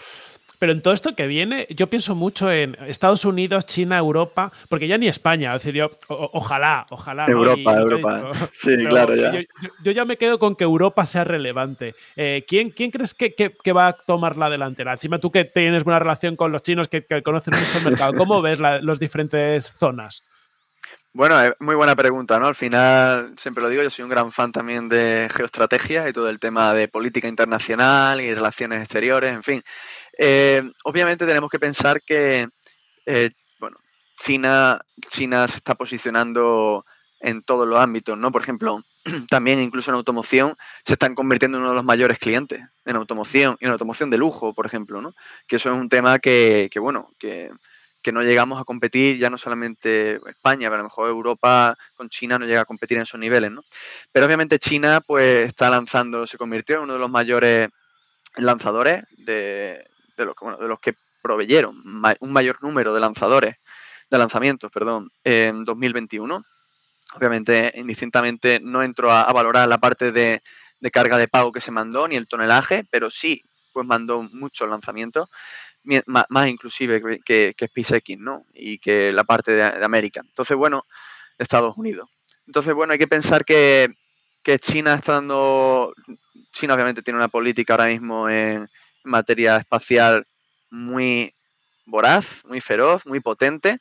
pero en todo esto que viene, yo pienso mucho en Estados Unidos, China, Europa, porque ya ni España, es decir, yo, ojalá, ojalá. Europa, Europa. sí, claro, ya. Yo, ya me quedo con que Europa sea relevante. Eh, ¿quién, ¿quién, crees que, que, va a tomar la delantera? Encima tú que tienes buena relación con los chinos, que, que conoces mucho el mercado, ¿cómo ves las diferentes zonas? Bueno, muy buena pregunta, ¿no? Al final, siempre lo digo, yo soy un gran fan también de geoestrategia y todo el tema de política internacional y relaciones exteriores, en fin. Eh, obviamente tenemos que pensar que, eh, bueno, China, China se está posicionando en todos los ámbitos, ¿no? Por ejemplo, también incluso en automoción se están convirtiendo en uno de los mayores clientes en automoción y en automoción de lujo, por ejemplo, ¿no? Que eso es un tema que, bueno, que, no llegamos a competir, ya no solamente España, pero a lo mejor Europa con China no llega a competir en esos niveles, ¿no? Pero obviamente China pues está lanzando, se convirtió en uno de los mayores lanzadores de, de los, bueno, de los que proveyeron un mayor número de lanzadores, de lanzamientos, perdón, en 2021. Obviamente, indistintamente, no entro a, valorar la parte de, carga de pago que se mandó, ni el tonelaje, pero sí, pues mandó muchos lanzamientos, más, inclusive que, que, SpaceX, ¿no? Y que la parte de, América. Entonces, bueno, Estados Unidos. Entonces, bueno, hay que pensar que, que China está dando... China obviamente tiene una política ahora mismo en, materia espacial muy voraz, muy feroz, muy potente.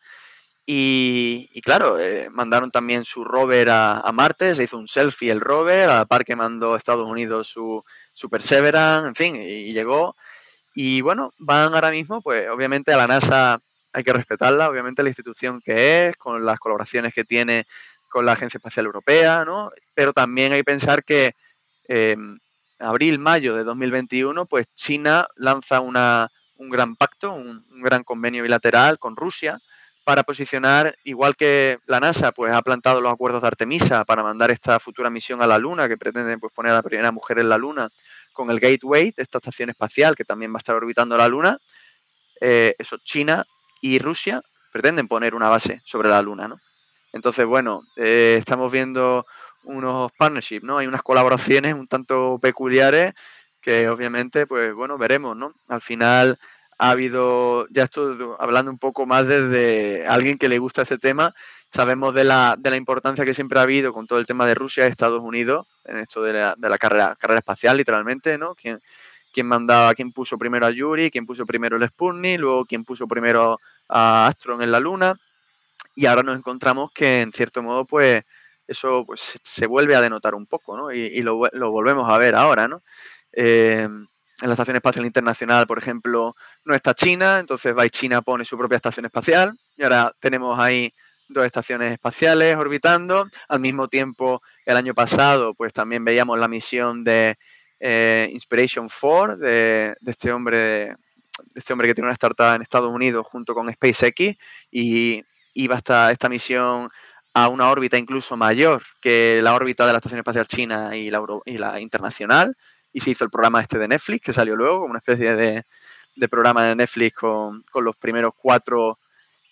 Y, claro, eh, mandaron también su rover a, Marte, se hizo un selfie el rover, a la par que mandó Estados Unidos su, su Perseverance, en fin, y, llegó. Y bueno, van ahora mismo, pues obviamente a la NASA hay que respetarla, obviamente la institución que es, con las colaboraciones que tiene con la Agencia Espacial Europea, ¿no? Pero también hay que pensar que em, abril-mayo de 2021, pues China lanza una, un gran pacto, un, gran convenio bilateral con Rusia para posicionar, igual que la NASA pues ha plantado los acuerdos de Artemisa para mandar esta futura misión a la Luna, que pretende pues, poner a la primera mujer en la Luna, con el Gateway, esta estación espacial que también va a estar orbitando la Luna, eh, eso, China y Rusia pretenden poner una base sobre la Luna, ¿no? Entonces, bueno, eh, estamos viendo unos partnerships, ¿no? Hay unas colaboraciones un tanto peculiares que obviamente, pues bueno, veremos, ¿no? Al final ha habido, ya estoy hablando un poco más desde alguien que le gusta este tema, sabemos de la, de la importancia que siempre ha habido con todo el tema de Rusia y Estados Unidos, en esto de la, de la carrera, carrera espacial, literalmente, ¿no? Quién, quién mandaba, quién puso primero a Yuri, quién puso primero el Sputnik, luego quién puso primero a Astron en la Luna, y ahora nos encontramos que en cierto modo, pues, eso pues, se vuelve a denotar un poco, ¿no? Y, lo, volvemos a ver ahora, ¿no? Eh, en la Estación Espacial Internacional, por ejemplo, no está China, entonces va y China pone su propia estación espacial y ahora tenemos ahí dos estaciones espaciales orbitando. Al mismo tiempo, el año pasado, pues también veíamos la misión de eh, Inspiration 4 de, este hombre de este hombre que tiene una startup en Estados Unidos junto con SpaceX y iba hasta esta misión a una órbita incluso mayor que la órbita de la Estación Espacial China y la, y la internacional, y se hizo el programa este de Netflix, que salió luego, como una especie de, programa de Netflix con, los primeros cuatro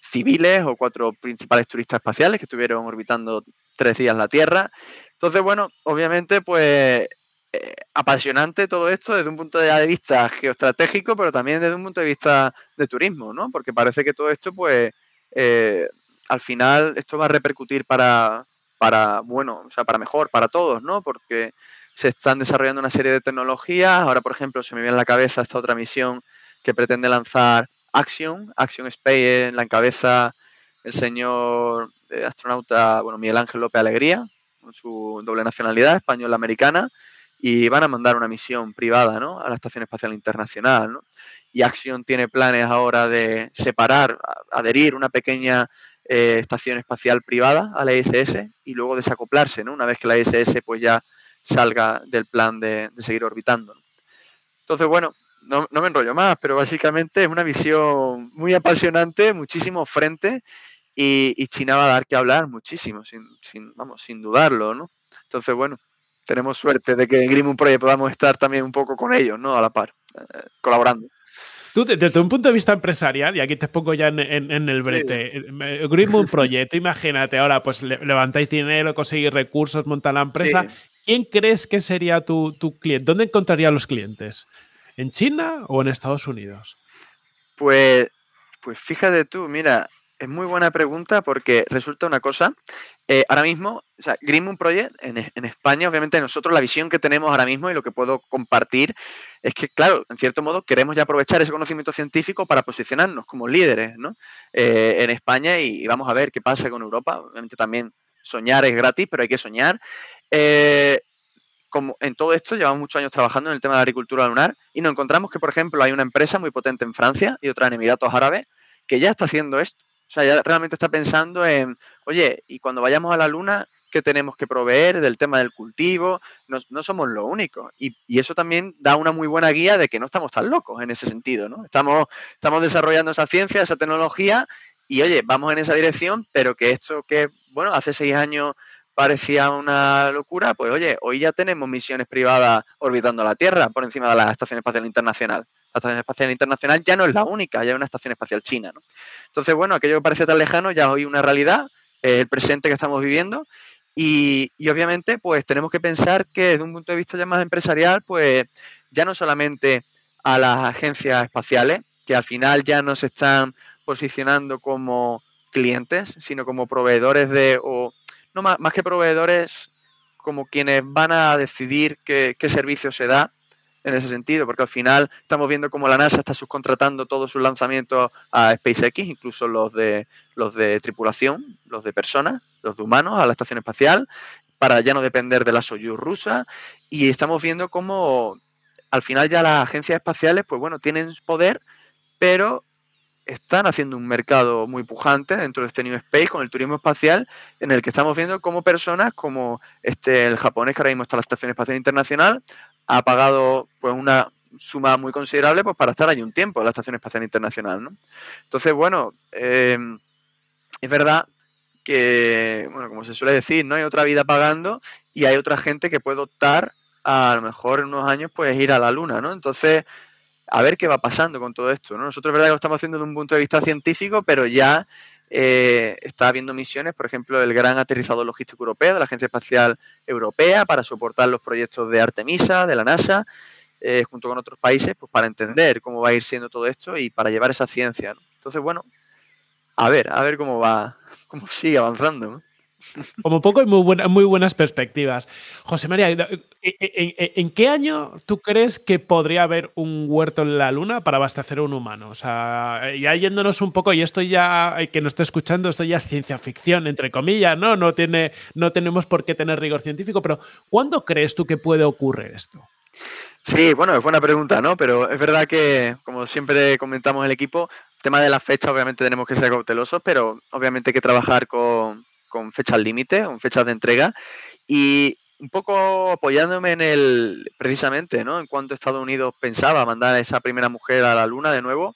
civiles o cuatro principales turistas espaciales que estuvieron orbitando tres días la Tierra. Entonces, bueno, obviamente, pues eh, apasionante todo esto desde un punto de vista geoestratégico, pero también desde un punto de vista de turismo, ¿no? Porque parece que todo esto, pues, eh, al final esto va a repercutir para, para, bueno, o sea, para mejor, para todos, ¿no? Porque se están desarrollando una serie de tecnologías. Ahora, por ejemplo, se me viene a la cabeza esta otra misión que pretende lanzar Action, Action Space, en la encabeza el señor eh, astronauta, bueno, Miguel Ángel López Alegría, con su doble nacionalidad, española-americana. y van a mandar una misión privada ¿no? a la Estación Espacial Internacional. ¿no? Y Axion tiene planes ahora de separar, adherir una pequeña eh, estación espacial privada a la ISS y luego desacoplarse, ¿no? una vez que la ISS pues ya salga del plan de, seguir orbitando. Entonces, bueno, no, me enrollo más, pero básicamente es una visión muy apasionante, muchísimo frente y, China va a dar que hablar muchísimo, sin, vamos, sin dudarlo, ¿no? Entonces, bueno, tenemos suerte de que en Green Project podamos estar también un poco con ellos, ¿no? A la par, eh, colaborando. Tú, desde un punto de vista empresarial, y aquí te pongo ya en, el brete, eh, Green Moon Project, imagínate ahora, pues levantáis dinero, conseguís recursos, monta la empresa. ¿Quién crees que sería tu, tu cliente? ¿Dónde encontraría los clientes? ¿En China o en Estados Unidos? Pues, pues fíjate tú, mira, es muy buena pregunta porque resulta una cosa. Eh, ahora mismo, o sea, Green Moon Project en, España, obviamente nosotros la visión que tenemos ahora mismo y lo que puedo compartir es que, claro, en cierto modo queremos ya aprovechar ese conocimiento científico para posicionarnos como líderes ¿no? Eh, en España y, vamos a ver qué pasa con Europa. Obviamente también soñar es gratis, pero hay que soñar. Eh, como en todo esto llevamos muchos años trabajando en el tema de la agricultura lunar y nos encontramos que, por ejemplo, hay una empresa muy potente en Francia y otra en Emiratos Árabes que ya está haciendo esto o sea, ya realmente está pensando en, oye, y cuando vayamos a la luna, ¿qué tenemos que proveer del tema del cultivo? No, somos lo único. Y, eso también da una muy buena guía de que no estamos tan locos en ese sentido, ¿no? Estamos, estamos desarrollando esa ciencia, esa tecnología, y oye, vamos en esa dirección, pero que esto que, bueno, hace seis años parecía una locura, pues oye, hoy ya tenemos misiones privadas orbitando la Tierra por encima de la Estación Espacial Internacional. La Estación Espacial Internacional ya no es la única, ya hay una estación espacial china. ¿no? Entonces, bueno, aquello que parece tan lejano ya hoy una realidad, es el presente que estamos viviendo y, obviamente pues tenemos que pensar que desde un punto de vista ya más empresarial, pues ya no solamente a las agencias espaciales, que al final ya no se están posicionando como clientes, sino como proveedores de, o no más, más que proveedores, como quienes van a decidir qué, qué servicio se da en ese sentido, porque al final estamos viendo cómo la NASA está subcontratando todos sus lanzamientos a SpaceX, incluso los de los de tripulación, los de personas, los de humanos a la estación espacial, para ya no depender de la Soyuz rusa. Y estamos viendo cómo al final ya las agencias espaciales, pues bueno, tienen poder, pero están haciendo un mercado muy pujante dentro de este New Space con el turismo espacial, en el que estamos viendo cómo personas como este el japonés que ahora mismo está en la Estación Espacial Internacional ha pagado pues una suma muy considerable pues para estar allí un tiempo en la Estación Espacial Internacional. ¿no? Entonces, bueno, eh, es verdad que, bueno, como se suele decir, no hay otra vida pagando y hay otra gente que puede optar a, lo mejor en unos años pues ir a la luna, ¿no? Entonces, a ver qué va pasando con todo esto, ¿no? Nosotros es verdad que lo estamos haciendo desde un punto de vista científico, pero ya eh, está habiendo misiones, por ejemplo, el Gran Aterrizador Logístico Europeo de la Agencia Espacial Europea para soportar los proyectos de Artemisa, de la NASA, eh, junto con otros países, pues para entender cómo va a ir siendo todo esto y para llevar esa ciencia. Entonces, bueno, a ver, a ver cómo va, cómo sigue avanzando. Como poco y muy, muy buenas perspectivas. José María, ¿en, qué año tú crees que podría haber un huerto en la Luna para abastecer a un humano? O sea, ya yéndonos un poco, y esto ya, que nos esté escuchando, esto ya es ciencia ficción, entre comillas, ¿no? No, tiene, no tenemos por qué tener rigor científico, pero ¿cuándo crees tú que puede ocurrir esto? Sí, bueno, es buena pregunta, ¿no? Pero es verdad que, como siempre comentamos el equipo, el tema de la fecha, obviamente tenemos que ser cautelosos, pero obviamente hay que trabajar con, con fechas límite, con fechas de entrega. Y un poco apoyándome en el, precisamente, ¿no? En cuanto Estados Unidos pensaba mandar a esa primera mujer a la Luna de nuevo,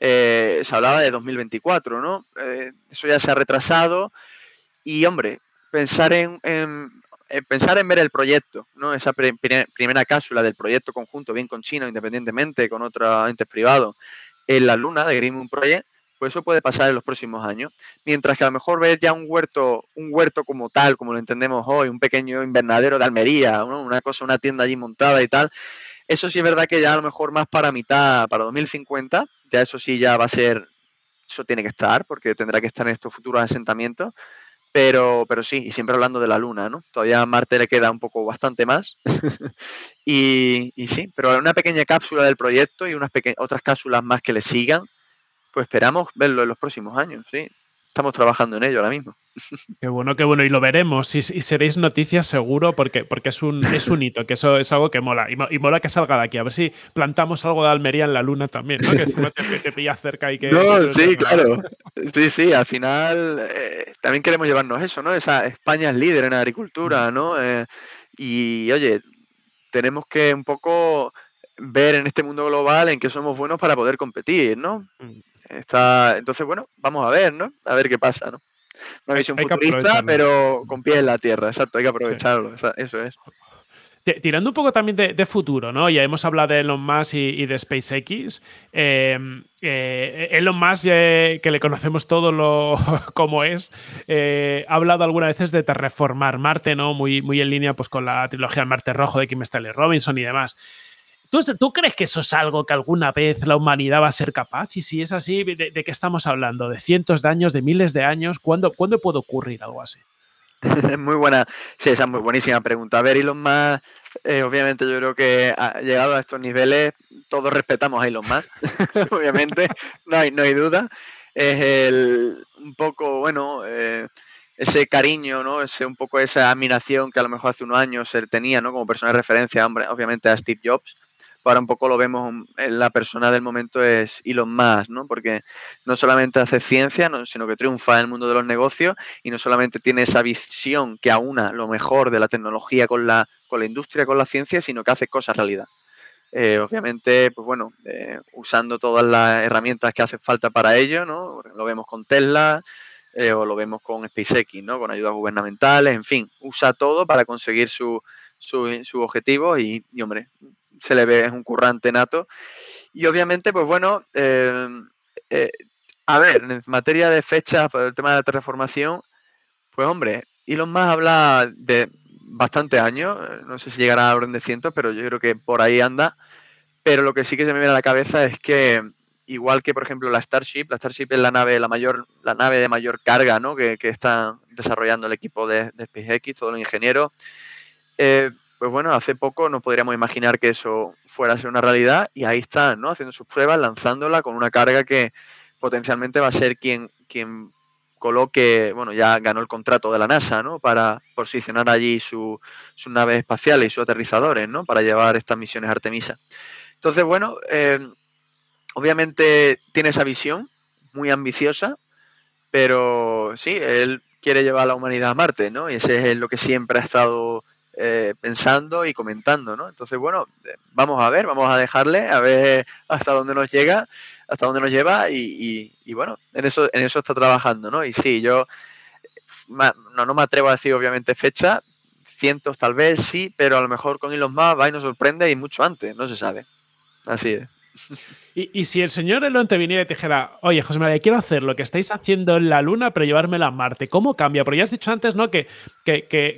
eh, se hablaba de 2024, ¿no? Eh, eso ya se ha retrasado. Y, hombre, pensar en, pensar en ver el proyecto, ¿no? Esa primera cápsula del proyecto conjunto, bien con China, independientemente, con otros entes privados, en la Luna de Green Moon Project, pues eso puede pasar en los próximos años. Mientras que a lo mejor ver ya un huerto, un huerto como tal, como lo entendemos hoy, un pequeño invernadero de Almería, una cosa, una tienda allí montada y tal, eso sí es verdad que ya a lo mejor más para mitad, para 2050, ya eso sí ya va a ser, eso tiene que estar, porque tendrá que estar en estos futuros asentamientos. Pero, pero sí, y siempre hablando de la Luna, ¿no? Todavía a Marte le queda un poco bastante más. y, y, sí, pero una pequeña cápsula del proyecto y unas otras cápsulas más que le sigan, pues esperamos verlo en los próximos años, sí. estamos trabajando en ello ahora mismo. Qué bueno, qué bueno. Y lo veremos. Y, seréis noticias seguro porque, porque es, un, es un hito, que eso es algo que mola. Y, mola que salga de aquí. A ver si plantamos algo de Almería en la luna también, ¿no? Que te, te, pilla cerca y que... No, sí, claro. Sí, sí. Al final eh, también queremos llevarnos eso, ¿no? Esa España es líder en agricultura, ¿no? Eh, y oye, tenemos que un poco ver en este mundo global en qué somos buenos para poder competir, ¿no? Está, entonces, bueno, vamos a ver, ¿no? A ver qué pasa, ¿no? Una visión futurista, pero con pies en la tierra, exacto, hay que aprovecharlo, eso es. Tirando un poco también de, futuro, ¿no? Ya hemos hablado de Elon Musk y, de SpaceX. Em, eh, Elon Musk, que le conocemos todo lo como es, eh, ha hablado algunas veces de terraformar Marte, ¿no? Muy, muy en línea pues, con la trilogía del Marte Rojo de Kim Stanley Robinson y demás. ¿Tú, crees que eso es algo que alguna vez la humanidad va a ser capaz? Y si es así, ¿de, qué estamos hablando? ¿De cientos de años, de miles de años? ¿Cuándo, ¿cuándo puede ocurrir algo así? muy buena, sí, esa es muy buenísima pregunta. A ver, Elon Musk, eh, obviamente yo creo que ha llegado a estos niveles, todos respetamos a Elon Musk, obviamente, no hay, no hay duda. Es el, un poco, bueno, eh, ese cariño, ¿no? Ese, un poco esa admiración que a lo mejor hace unos años él tenía, ¿no? Como persona de referencia, hombre, obviamente a Steve Jobs ahora un poco lo vemos en la persona del momento es Elon Musk, ¿no? Porque no solamente hace ciencia, sino que triunfa en el mundo de los negocios y no solamente tiene esa visión que aúna lo mejor de la tecnología con la, con la industria, con la ciencia, sino que hace cosas realidad. Eh, obviamente, pues bueno, eh, usando todas las herramientas que hacen falta para ello, ¿no? Lo vemos con Tesla, eh, o lo vemos con SpaceX, ¿no? Con ayudas gubernamentales, en fin, usa todo para conseguir su, su, objetivo y, hombre, se le ve, es un currante nato. Y obviamente, pues bueno, em, eh, a ver, en materia de fechas, por el tema de la transformación, pues hombre, Elon Musk habla de bastante años, no sé si llegará a orden de cientos, pero yo creo que por ahí anda. Pero lo que sí que se me viene a la cabeza es que, igual que por ejemplo la Starship, la Starship es la nave, la mayor, la nave de mayor carga, ¿no? Que, que está desarrollando el equipo de, de SpaceX, todos los ingenieros. Eh, pues bueno, hace poco no podríamos imaginar que eso fuera a ser una realidad y ahí están, ¿no? Haciendo sus pruebas, lanzándola con una carga que potencialmente va a ser quien, quien coloque, bueno, ya ganó el contrato de la NASA, ¿no? Para posicionar allí sus naves espaciales y sus aterrizadores, ¿no? Para llevar estas misiones Artemisa. Entonces, bueno, eh, obviamente tiene esa visión muy ambiciosa, pero sí, él quiere llevar a la humanidad a Marte, ¿no? Y ese es lo que siempre ha estado eh, pensando y comentando, ¿no? Entonces, bueno, eh, vamos a ver, vamos a dejarle, a ver hasta dónde nos llega, hasta dónde nos lleva y, bueno, en eso, en eso está trabajando, ¿no? Y sí, yo no, no me atrevo a decir obviamente fecha, cientos tal vez sí, pero a lo mejor con Elon Musk va y nos sorprende y mucho antes, no se sabe. Así es. Y, si el señor Elon te viniera y dijera, oye, José María, quiero hacer lo que estáis haciendo en la Luna, pero llevármela a Marte, ¿cómo cambia? Porque ya has dicho antes, ¿no? Que,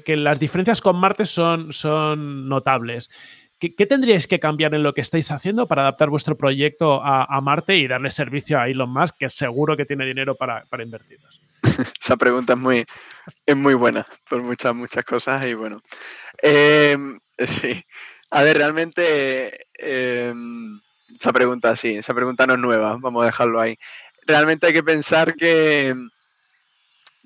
las diferencias con Marte son, notables. ¿Qué, tendríais que cambiar en lo que estáis haciendo para adaptar vuestro proyecto a, Marte y darle servicio a Elon Musk, que seguro que tiene dinero para, para? Esa pregunta es muy, es muy buena por muchas, muchas cosas y bueno. Em, sí. A ver, realmente. Em, esa pregunta sí, esa pregunta no es nueva, vamos a dejarlo ahí. Realmente hay que pensar que,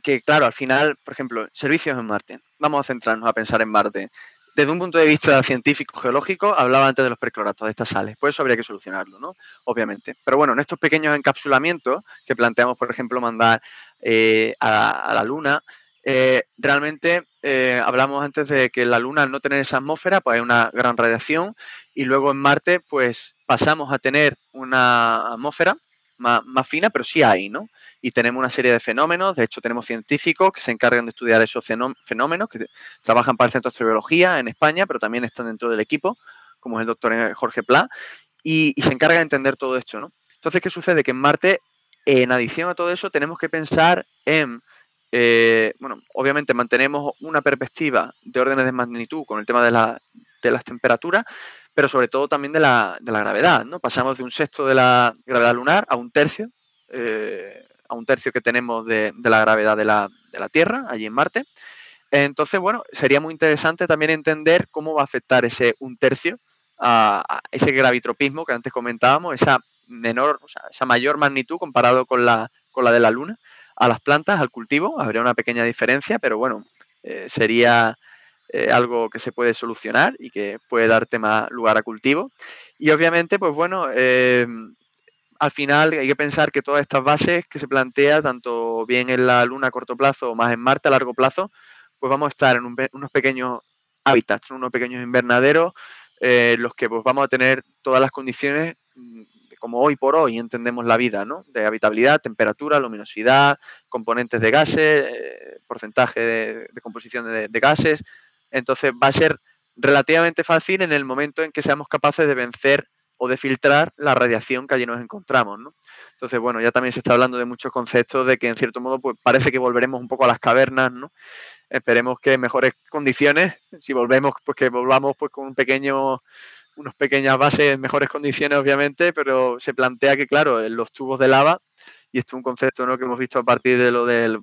que, claro, al final, por ejemplo, servicios en Marte. Vamos a centrarnos a pensar en Marte. Desde un punto de vista científico, geológico, hablaba antes de los percloratos de estas sales. Pues eso habría que solucionarlo, ¿no? Obviamente. Pero bueno, en estos pequeños encapsulamientos que planteamos, por ejemplo, mandar eh, a, la Luna, eh, realmente eh, hablamos antes de que la Luna al no tener esa atmósfera, pues hay una gran radiación y luego en Marte, pues pasamos a tener una atmósfera más, fina, pero sí hay, ¿no? Y tenemos una serie de fenómenos, de hecho tenemos científicos que se encargan de estudiar esos fenómenos, que trabajan para el Centro de Astrobiología en España, pero también están dentro del equipo, como es el doctor Jorge Pla, y, se encarga de entender todo esto, ¿no? Entonces, ¿qué sucede? Que en Marte, en adición a todo eso, tenemos que pensar en eh, bueno, obviamente mantenemos una perspectiva de órdenes de magnitud con el tema de, las temperaturas, pero sobre todo también de la, gravedad, ¿no? Pasamos de un sexto de la gravedad lunar a un tercio, eh, a un tercio que tenemos de, la gravedad de la, Tierra, allí en Marte. Entonces, bueno, sería muy interesante también entender cómo va a afectar ese un tercio a, ese gravitropismo que antes comentábamos, esa mayor magnitud comparado la, con la de la Luna a las plantas, al cultivo. Habría una pequeña diferencia, pero bueno, eh, sería eh, algo que se puede solucionar y que puede darte más lugar a cultivo. Y obviamente, pues bueno, em, al final hay que pensar que todas estas bases que se plantea, tanto bien en la Luna a corto plazo o más en Marte a largo plazo, pues vamos a estar en unos pequeños hábitats, unos pequeños invernaderos, eh, los que pues vamos a tener todas las condiciones mm, como hoy por hoy entendemos la vida, ¿no? De habitabilidad, temperatura, luminosidad, componentes de gases, eh, porcentaje de, composición de, gases. Entonces va a ser relativamente fácil en el momento en que seamos capaces de vencer o de filtrar la radiación que allí nos encontramos, ¿no? Entonces, bueno, ya también se está hablando de muchos conceptos de que en cierto modo pues parece que volveremos un poco a las cavernas, ¿no? Esperemos que mejores condiciones, si volvemos, pues que volvamos pues con un pequeño unas pequeñas bases en mejores condiciones, obviamente, pero se plantea que, claro, los tubos de lava, y esto es un concepto ¿no? que hemos visto a partir de lo del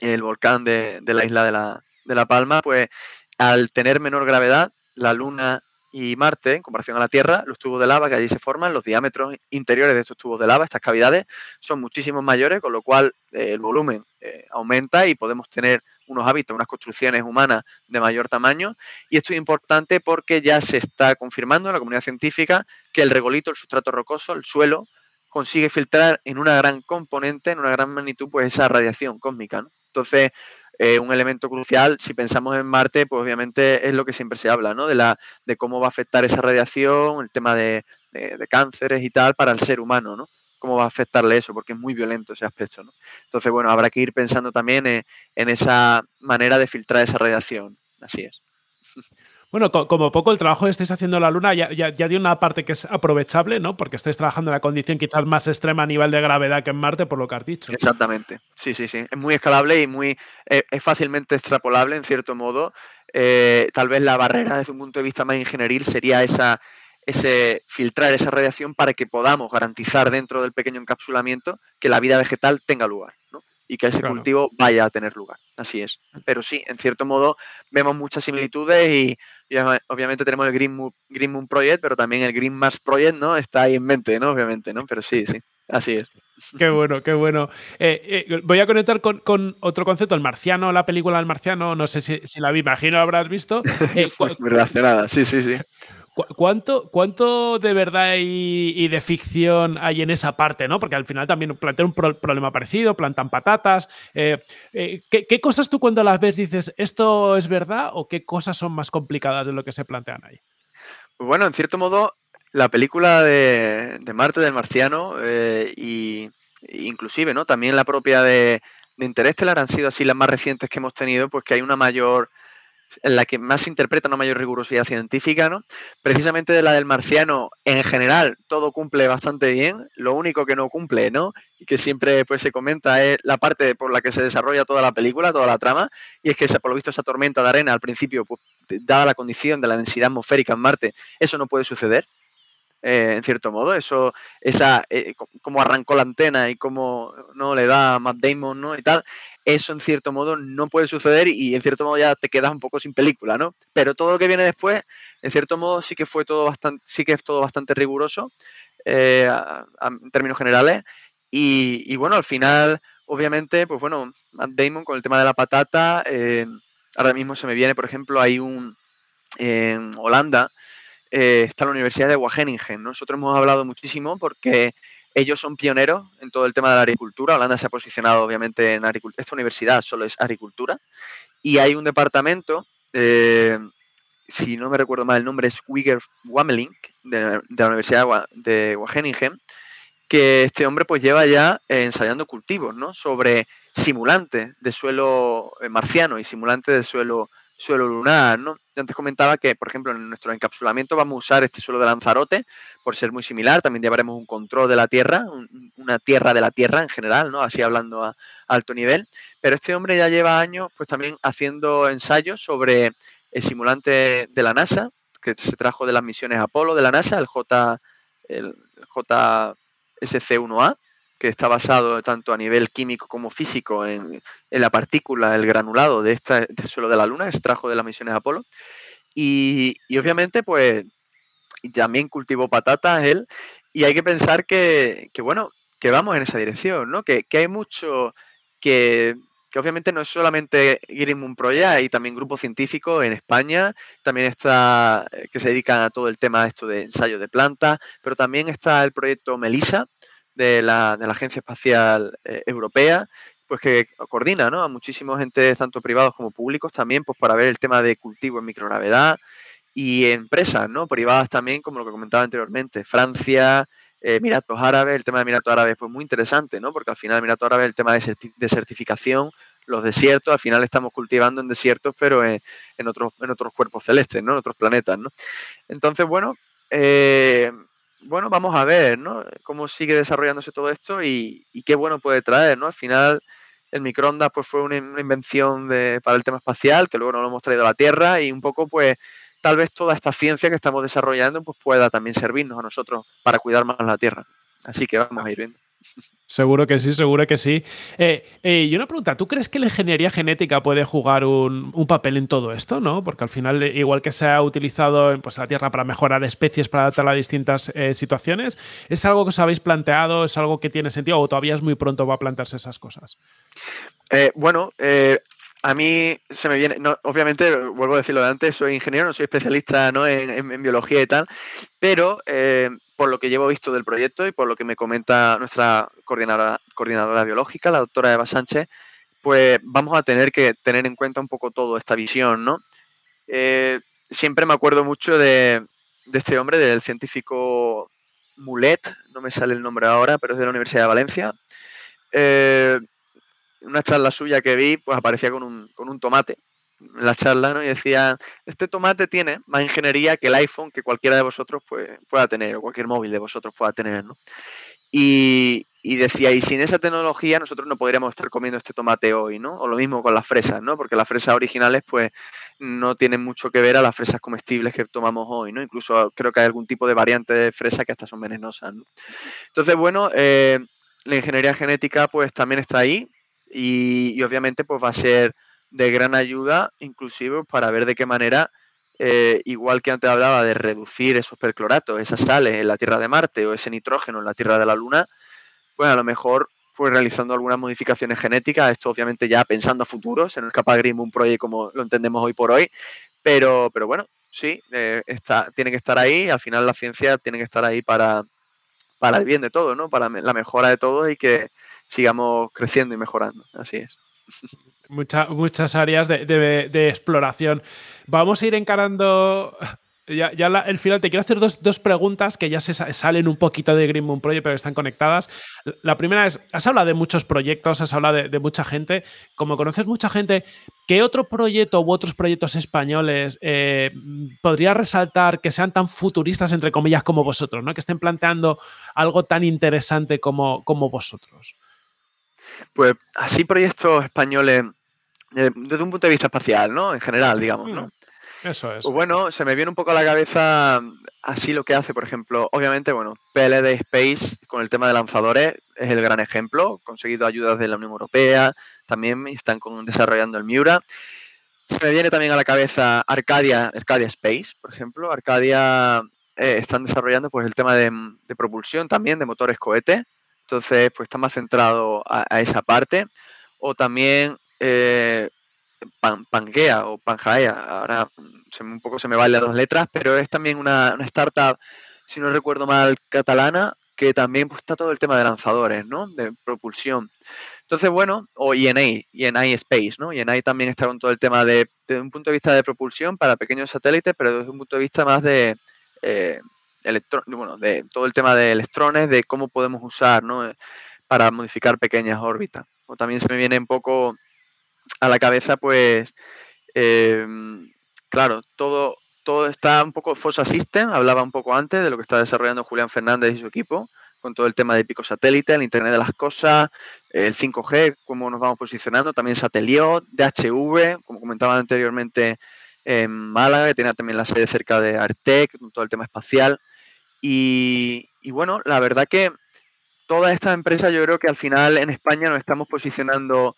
el volcán de, de la isla de la, de la Palma, pues al tener menor gravedad, la Luna y Marte, en comparación a la Tierra, los tubos de lava que allí se forman, los diámetros interiores de estos tubos de lava, estas cavidades, son muchísimo mayores, con lo cual eh, el volumen eh, aumenta y podemos tener unos hábitats, unas construcciones humanas de mayor tamaño. Y esto es importante porque ya se está confirmando en la comunidad científica que el regolito, el sustrato rocoso, el suelo, consigue filtrar en una gran componente, en una gran magnitud, pues esa radiación cósmica. Entonces, un elemento crucial, si pensamos en Marte, pues obviamente es lo que siempre se habla, ¿no? De, la, de cómo va a afectar esa radiación, el tema de, cánceres y tal para el ser humano, ¿no? Cómo va a afectarle eso, porque es muy violento ese aspecto, ¿no? Entonces, bueno, habrá que ir pensando también en esa manera de filtrar esa radiación. Así es. Bueno, como poco el trabajo que estáis haciendo en la Luna ya, ya, una parte que es aprovechable, ¿no? Porque estáis trabajando en la condición quizás más extrema a nivel de gravedad que en Marte, por lo que has dicho. Exactamente, sí, sí, sí. Es muy escalable y muy eh, es fácilmente extrapolable en cierto modo. Eh, tal vez la barrera desde un punto de vista más ingenieril sería esa, ese filtrar esa radiación para que podamos garantizar dentro del pequeño encapsulamiento que la vida vegetal tenga lugar, ¿no? Y que ese cultivo vaya a tener lugar. Así es. Pero sí, en cierto modo vemos muchas similitudes y, obviamente tenemos el Green Moon, Green Moon, Project, pero también el Green Mars Project, ¿no? Está ahí en mente, ¿no? Obviamente, ¿no? Pero sí, sí, así es. Qué bueno, qué bueno. Eh, eh, voy a conectar con, otro concepto, el marciano, la película del marciano, no sé si, la vi, imagino la habrás visto. Eh, muy relacionada, sí, sí, sí. ¿Cuánto, ¿Cuánto de verdad y, de ficción hay en esa parte? ¿no? Porque al final también plantean un problema parecido, plantan patatas. Eh, eh, ¿qué, cosas tú cuando las ves dices, esto es verdad o qué cosas son más complicadas de lo que se plantean ahí? Pues bueno, en cierto modo, la película de, Marte del Marciano eh, y inclusive ¿no? también la propia de, de Interestelar han sido así las más recientes que hemos tenido, pues que hay una mayor la que más interpreta una mayor rigurosidad científica, ¿no? Precisamente de la del marciano, en general, todo cumple bastante bien. Lo único que no cumple, ¿no? Y que siempre pues, se comenta es la parte por la que se desarrolla toda la película, toda la trama, y es que por lo visto esa tormenta de arena al principio, pues, dada la condición de la densidad atmosférica en Marte, eso no puede suceder. Eh, en cierto modo. Eso, esa, eh, como arrancó la antena y cómo no le da a Matt Damon, ¿no? Y tal, eso en cierto modo no puede suceder y en cierto modo ya te quedas un poco sin película, ¿no? Pero todo lo que viene después, en cierto modo sí que fue todo bastante, sí que es todo bastante riguroso eh, en términos generales. Y, bueno, al final, obviamente, pues bueno, Matt Damon con el tema de la patata, ahora mismo se me viene, por ejemplo, hay un en Holanda, eh, está la Universidad de Wageningen. Nosotros hemos hablado muchísimo porque ellos son pioneros en todo el tema de la agricultura. Holanda se ha posicionado obviamente en agricultura. Esta universidad solo es agricultura. Y hay un departamento, eh, si no me recuerdo mal el nombre, es Wigger Wamelink, de, la Universidad de Wageningen, que este hombre pues lleva ya ensayando cultivos, ¿no? Sobre simulantes de suelo eh, marciano y simulantes de suelo suelo lunar, ¿no? Yo antes comentaba que, por ejemplo, en nuestro encapsulamiento vamos a usar este suelo de Lanzarote, por ser muy similar, también llevaremos un control de la Tierra, una Tierra de la Tierra en general, ¿no? Así hablando a, alto nivel, pero este hombre ya lleva años, pues también haciendo ensayos sobre el simulante de la NASA, que se trajo de las misiones Apolo de la NASA, el J, el JSC-1A, que está basado tanto a nivel químico como físico en, la partícula, el granulado de este, suelo de la Luna, extrajo de las misiones Apolo. Y, obviamente, pues también cultivó patatas él. Y hay que pensar que, bueno, que vamos en esa dirección, ¿no? Que, hay mucho que, obviamente no es solamente Green Moon Project, hay también grupos científicos en España, también está que se dedican a todo el tema de esto de ensayo de plantas, pero también está el proyecto MELISA de la, Agencia Espacial eh, Europea, pues que coordina ¿no? a muchísimos entes, tanto privados como públicos también, pues para ver el tema de cultivo en microgravedad y empresas ¿no? privadas también, como lo que comentaba anteriormente, Francia, eh, Emiratos Árabes, el tema de Emiratos Árabes fue muy interesante, ¿no? Porque al final Emiratos Árabes, el tema de, certificación, los desiertos, al final estamos cultivando en desiertos, pero en, otros, en otros cuerpos celestes, ¿no? En otros planetas, ¿no? Entonces, bueno, eh, bueno, vamos a ver, ¿no? Cómo sigue desarrollándose todo esto y, qué bueno puede traer, ¿no? Al final, el microondas pues fue una, invención de, para el tema espacial, que luego nos lo hemos traído a la Tierra y un poco, pues, tal vez toda esta ciencia que estamos desarrollando pues pueda también servirnos a nosotros para cuidar más la Tierra. Así que vamos a ir viendo. Seguro que sí, seguro que sí. Eh, eh, y una pregunta, ¿tú crees que la ingeniería genética puede jugar un, papel en todo esto? ¿no? Porque al final, eh, igual que se ha utilizado en pues, la Tierra para mejorar especies, para adaptar a distintas situaciones, ¿es algo que os habéis planteado? ¿Es algo que tiene sentido o todavía es muy pronto va a plantearse esas cosas? bueno, a mí se me viene, no, obviamente, vuelvo a decirlo de antes, soy ingeniero, no soy especialista ¿no? en, biología y tal, pero eh, por lo que llevo visto del proyecto y por lo que me comenta nuestra coordinadora, biológica, la doctora Eva Sánchez, pues vamos a tener que tener en cuenta un poco toda esta visión, ¿no? Eh, siempre me acuerdo mucho de, este hombre, del científico Mulet, no me sale el nombre ahora, pero es de la Universidad de Valencia. Eh, una charla suya que vi, pues aparecía con un, con un tomate en la charla, ¿no? Y decía, este tomate tiene más ingeniería que el iPhone que cualquiera de vosotros pues, pueda tener, o cualquier móvil de vosotros pueda tener, ¿no? Y, y, decía, y sin esa tecnología nosotros no podríamos estar comiendo este tomate hoy, ¿no? O lo mismo con las fresas, ¿no? Porque las fresas originales, pues, no tienen mucho que ver a las fresas comestibles que tomamos hoy, ¿no? Incluso creo que hay algún tipo de variante de fresa que hasta son venenosas, ¿no? Entonces, bueno, eh, la ingeniería genética, pues, también está ahí, y, obviamente pues va a ser de gran ayuda inclusive para ver de qué manera, eh, igual que antes hablaba de reducir esos percloratos, esas sales en la Tierra de Marte o ese nitrógeno en la Tierra de la Luna, pues a lo mejor pues realizando algunas modificaciones genéticas, esto obviamente ya pensando a futuro, se nos escapa Grim un proyecto como lo entendemos hoy por hoy, pero, pero bueno, sí, eh, está, tiene que estar ahí, al final la ciencia tiene que estar ahí para, para el bien de todos, ¿no? Para la mejora de todos y que sigamos creciendo y mejorando. Así es. muchas áreas de, exploración. Vamos a ir encarando ya, el final, te quiero hacer dos, preguntas que ya se salen un poquito de Green Moon Project, pero están conectadas. La primera es, has hablado de muchos proyectos, has hablado de, mucha gente. Como conoces mucha gente, ¿qué otro proyecto u otros proyectos españoles eh, podría resaltar que sean tan futuristas, entre comillas, como vosotros, ¿no? que estén planteando algo tan interesante como, como vosotros? Pues así proyectos españoles eh, desde un punto de vista espacial, ¿no? En general, digamos, ¿no? Mm. Eso es. Pues bueno, se me viene un poco a la cabeza así lo que hace, por ejemplo, obviamente, bueno, PLD Space con el tema de lanzadores es el gran ejemplo, conseguido ayudas de la Unión Europea, también están desarrollando el Miura. Se me viene también a la cabeza Arcadia, Arcadia Space, por ejemplo. Arcadia eh, están desarrollando pues el tema de, propulsión también, de motores cohete. Entonces, pues está más centrado a, esa parte. O también eh, Pangea o Pangaea, ahora se un poco se me vale las dos letras, pero es también una, startup, si no recuerdo mal, catalana, que también pues, está todo el tema de lanzadores, ¿no? De propulsión. Entonces, bueno, o ENA, ENA Space, ¿no? ENA también está con todo el tema de, desde un punto de vista de propulsión para pequeños satélites, pero desde un punto de vista más de, eh, bueno, de todo el tema de electrones, de cómo podemos usar, ¿no? Para modificar pequeñas órbitas. O también se me viene un poco a la cabeza, pues, em, claro, todo, todo está un poco Fossa System, hablaba un poco antes de lo que está desarrollando Julián Fernández y su equipo, con todo el tema de pico satélite, el Internet de las Cosas, el 5G, cómo nos vamos posicionando, también Sateliot, DHV, como comentaba anteriormente en Málaga, que tenía también la sede cerca de Artec, con todo el tema espacial. Y, bueno, la verdad que todas estas empresas yo creo que al final en España nos estamos posicionando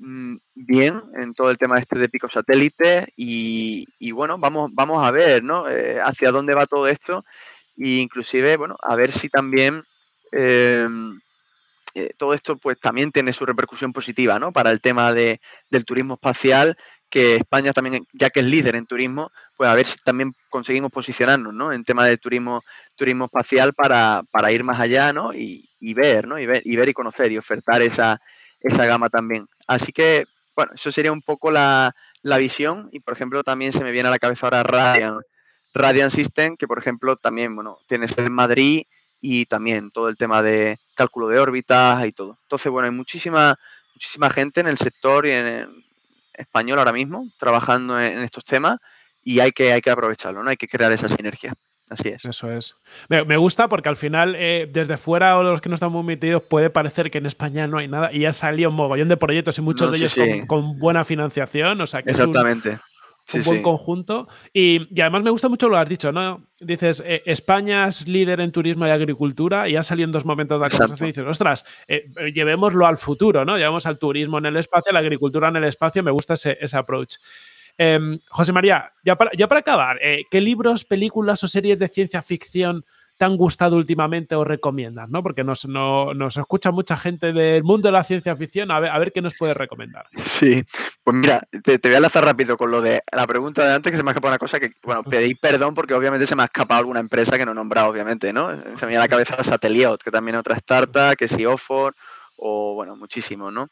Mm, bien en todo el tema este de pico satélite y, bueno, vamos, vamos a ver ¿no? Eh, hacia dónde va todo esto e inclusive, bueno, a ver si también em, eh, todo esto pues también tiene su repercusión positiva, ¿no? Para el tema de, del turismo espacial, que España también, ya que es líder en turismo, pues a ver si también conseguimos posicionarnos, ¿no? En tema de turismo, turismo espacial para, para ir más allá, ¿no? Y, y, ver, ¿no? Y ver, y ver y conocer y ofertar esa, esa gama también. Así que, bueno, eso sería un poco la, la visión y, por ejemplo, también se me viene a la cabeza ahora Radiant, System, que, por ejemplo, también, bueno, tiene sede en Madrid y también todo el tema de cálculo de órbitas y todo. Entonces, bueno, hay muchísima, muchísima gente en el sector y en, español ahora mismo trabajando en, estos temas y hay que, hay que aprovecharlo, ¿no? Hay que crear esa sinergia. Así es. Eso es. Me, gusta porque al final, eh, desde fuera o los que no están muy metidos, puede parecer que en España no hay nada y ya salido un mogollón de proyectos y muchos de ellos con, buena financiación. O sea que Exactamente un buen conjunto. Y, además me gusta mucho lo que has dicho, ¿no? Dices, eh, España es líder en turismo y agricultura y ha salido en dos momentos de la conversación y dices, ostras, eh, llevémoslo al futuro, ¿no? Llevamos al turismo en el espacio, a la agricultura en el espacio, me gusta ese, approach. Em, José María, ya para, ya para acabar, eh, ¿qué libros, películas o series de ciencia ficción te han gustado últimamente o recomiendas, ¿no? Porque nos, nos escucha mucha gente del mundo de la ciencia ficción, a ver, a ver qué nos puedes recomendar. Sí, pues mira, te, voy a lanzar rápido con lo de la pregunta de antes, que se me ha escapado una cosa que, bueno, pedí perdón porque obviamente se me ha escapado alguna empresa que no he nombrado, obviamente, ¿no? Se me viene a la cabeza Sateliot, que también es otra startup, que si Ofor, o bueno, muchísimo, ¿no?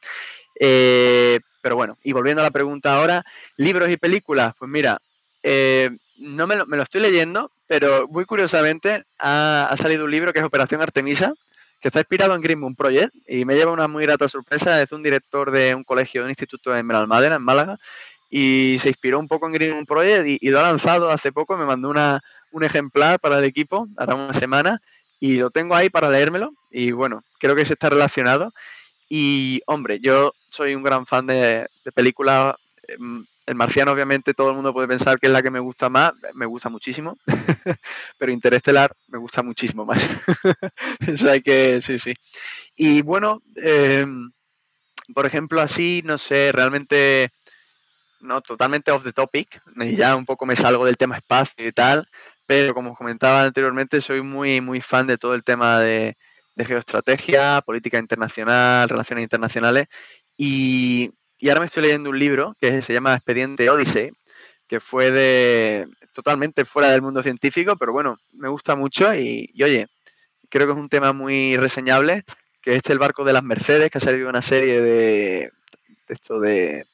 Eh, pero bueno, y volviendo a la pregunta ahora, libros y películas, pues mira, eh, no me lo, me lo, estoy leyendo, pero muy curiosamente ha, salido un libro que es Operación Artemisa, que está inspirado en Green Moon Project y me lleva una muy grata sorpresa. Es un director de un colegio, de un instituto en Benalmádena, en Málaga, y se inspiró un poco en Green Moon Project y, lo ha lanzado hace poco. Me mandó una, un ejemplar para el equipo, hará una semana, y lo tengo ahí para leérmelo. Y bueno, creo que se está relacionado. Y hombre, yo soy un gran fan de, de películas em, el marciano, obviamente, todo el mundo puede pensar que es la que me gusta más, me gusta muchísimo, pero Interestelar me gusta muchísimo más. Eso hay que, sí, sí. Y bueno, em, por ejemplo, así, no sé, realmente, no, totalmente off the topic, ya un poco me salgo del tema espacio y tal, pero como comentaba anteriormente, soy muy, muy fan de todo el tema de, de geoestrategia, política internacional, relaciones internacionales, y y ahora me estoy leyendo un libro que se llama Expediente Odyssey, que fue de totalmente fuera del mundo científico, pero bueno, me gusta mucho y, oye, creo que es un tema muy reseñable, que este es el barco de las Mercedes, que ha salido una serie de, esto de,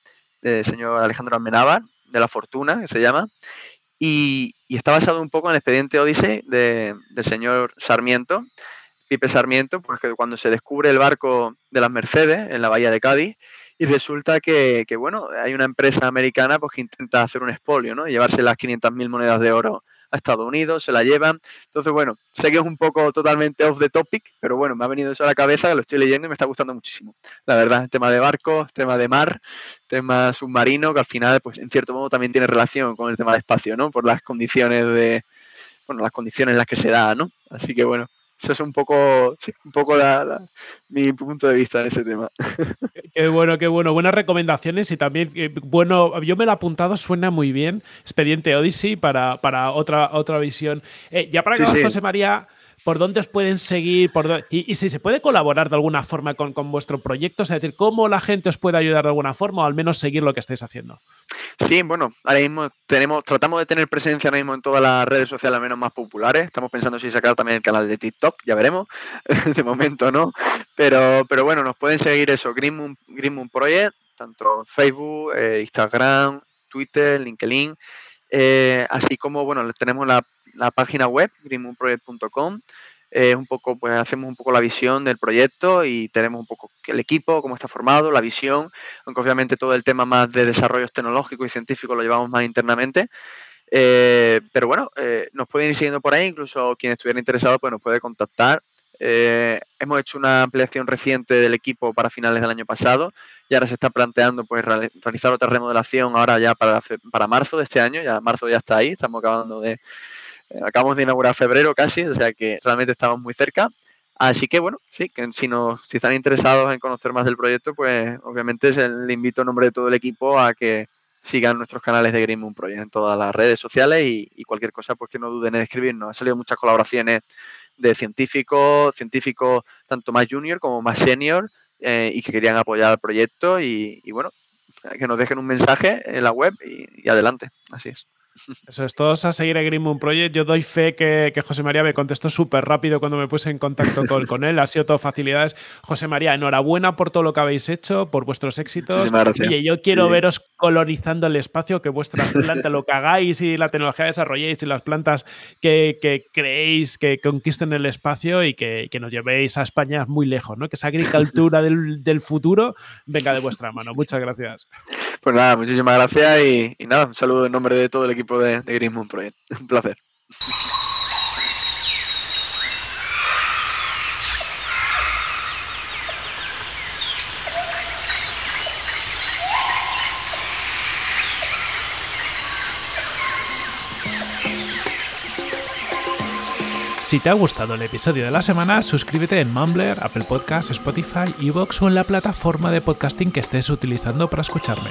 señor Alejandro Almenábar, de la Fortuna, que se llama, y, está basado un poco en el expediente Odyssey del señor Sarmiento, Pipe Sarmiento, pues cuando se descubre el barco de las Mercedes en la bahía de Cádiz, y resulta que, bueno, hay una empresa americana pues, que intenta hacer un expolio, ¿no? llevarse las 500.000 monedas de oro a Estados Unidos, se la llevan. Entonces, bueno, sé que es un poco totalmente off the topic, pero bueno, me ha venido eso a la cabeza, lo estoy leyendo y me está gustando muchísimo. La verdad, tema de barcos, tema de mar, tema submarino, que al final, pues en cierto modo también tiene relación con el tema de espacio, ¿no? Por las condiciones de, bueno, las condiciones en las que se da, ¿no? Así que bueno, eso es un poco, un poco mi punto de vista en ese tema. Qué bueno, qué bueno. Buenas recomendaciones y también, eh, bueno, yo me lo he apuntado, suena muy bien. Expediente Odyssey para, para otra, otra visión. Eh, ya para acabar, José María, por dónde os pueden seguir por y, si se puede colaborar de alguna forma con, vuestro proyecto, es decir, cómo la gente os puede ayudar de alguna forma o al menos seguir lo que estáis haciendo. Sí, bueno, ahora mismo tenemos, tratamos de tener presencia ahora mismo en todas las redes sociales al menos más populares. Estamos pensando si sacar también el canal de TikTok, ya veremos. de momento no. Pero, pero bueno, nos pueden seguir eso, Green Moon, Project, tanto Facebook, eh, Instagram, Twitter, LinkedIn. Eh, así como, bueno, tenemos la la página web, greenmoonproject.com. Eh, un poco, pues hacemos un poco la visión del proyecto y tenemos un poco el equipo, cómo está formado, la visión, aunque obviamente todo el tema más de desarrollos tecnológicos y científicos lo llevamos más internamente. Eh, pero bueno, eh, nos pueden ir siguiendo por ahí, incluso quien estuviera interesado pues nos puede contactar. hemos hecho una ampliación reciente del equipo para finales del año pasado y ahora se está planteando pues realizar otra remodelación ahora ya para, para marzo de este año, ya marzo ya está ahí, estamos acabando de, acabamos de inaugurar febrero casi, o sea que realmente estamos muy cerca. Así que bueno, sí, que si, no, si están interesados en conocer más del proyecto, pues obviamente le invito en nombre de todo el equipo a que sigan nuestros canales de Green Moon Project en todas las redes sociales y, cualquier cosa, pues que no duden en escribirnos. Han salido muchas colaboraciones de científicos, científicos tanto más junior como más senior eh, y que querían apoyar el proyecto y, bueno, que nos dejen un mensaje en la web y adelante. Así es. Eso es, todos a seguir a Green Moon Project. Yo doy fe que, José María me contestó súper rápido cuando me puse en contacto con, con, él. Ha sido todo facilidades. José María, enhorabuena por todo lo que habéis hecho, por vuestros éxitos. Oye, yo quiero veros colorizando el espacio, que vuestras plantas, lo que hagáis y la tecnología desarrolléis y las plantas que, que creéis que conquisten el espacio y que, que, nos llevéis a España muy lejos, ¿no? Que esa agricultura del, del, futuro venga de vuestra mano. Muchas gracias. Pues nada, muchísimas gracias y, y nada, un saludo en nombre de todo el equipo de, de Project. Un placer. Si te ha gustado el episodio de la semana, suscríbete en Mumbler, Apple Podcasts, Spotify, Evox o en la plataforma de podcasting que estés utilizando para escucharme.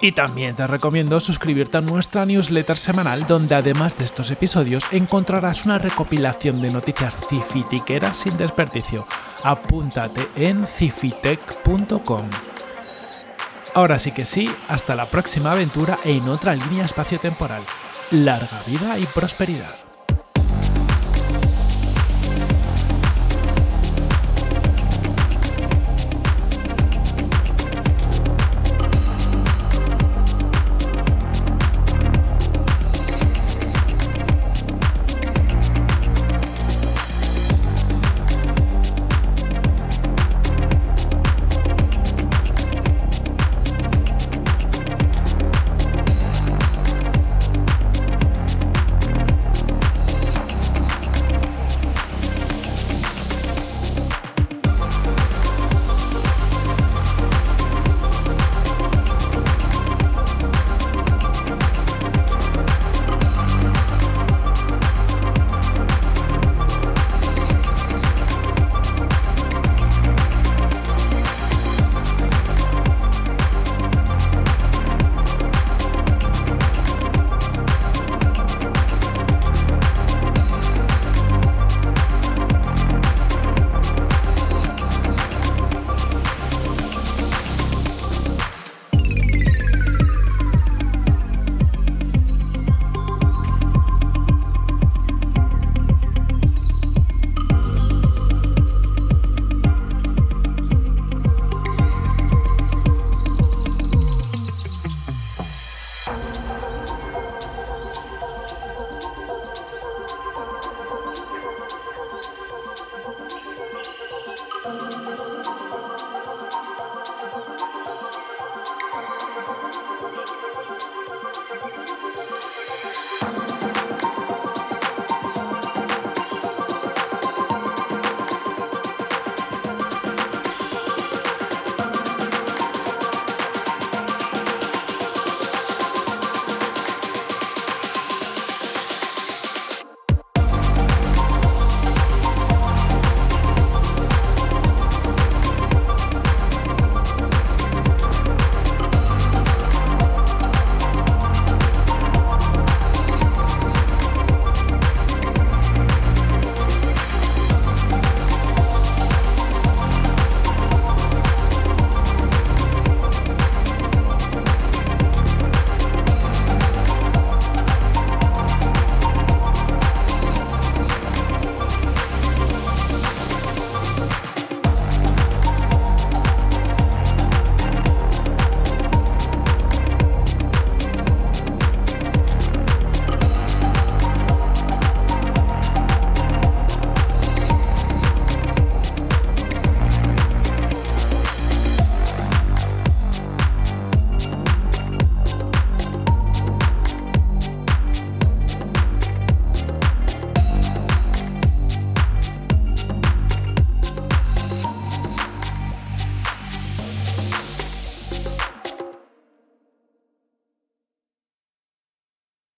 Y también te recomiendo suscribirte a nuestra newsletter semanal donde además de estos episodios encontrarás una recopilación de noticias cifitiqueras sin desperdicio. Apúntate en cifitec.com. Ahora sí que sí, hasta la próxima aventura en otra línea espacio-temporal. Larga vida y prosperidad.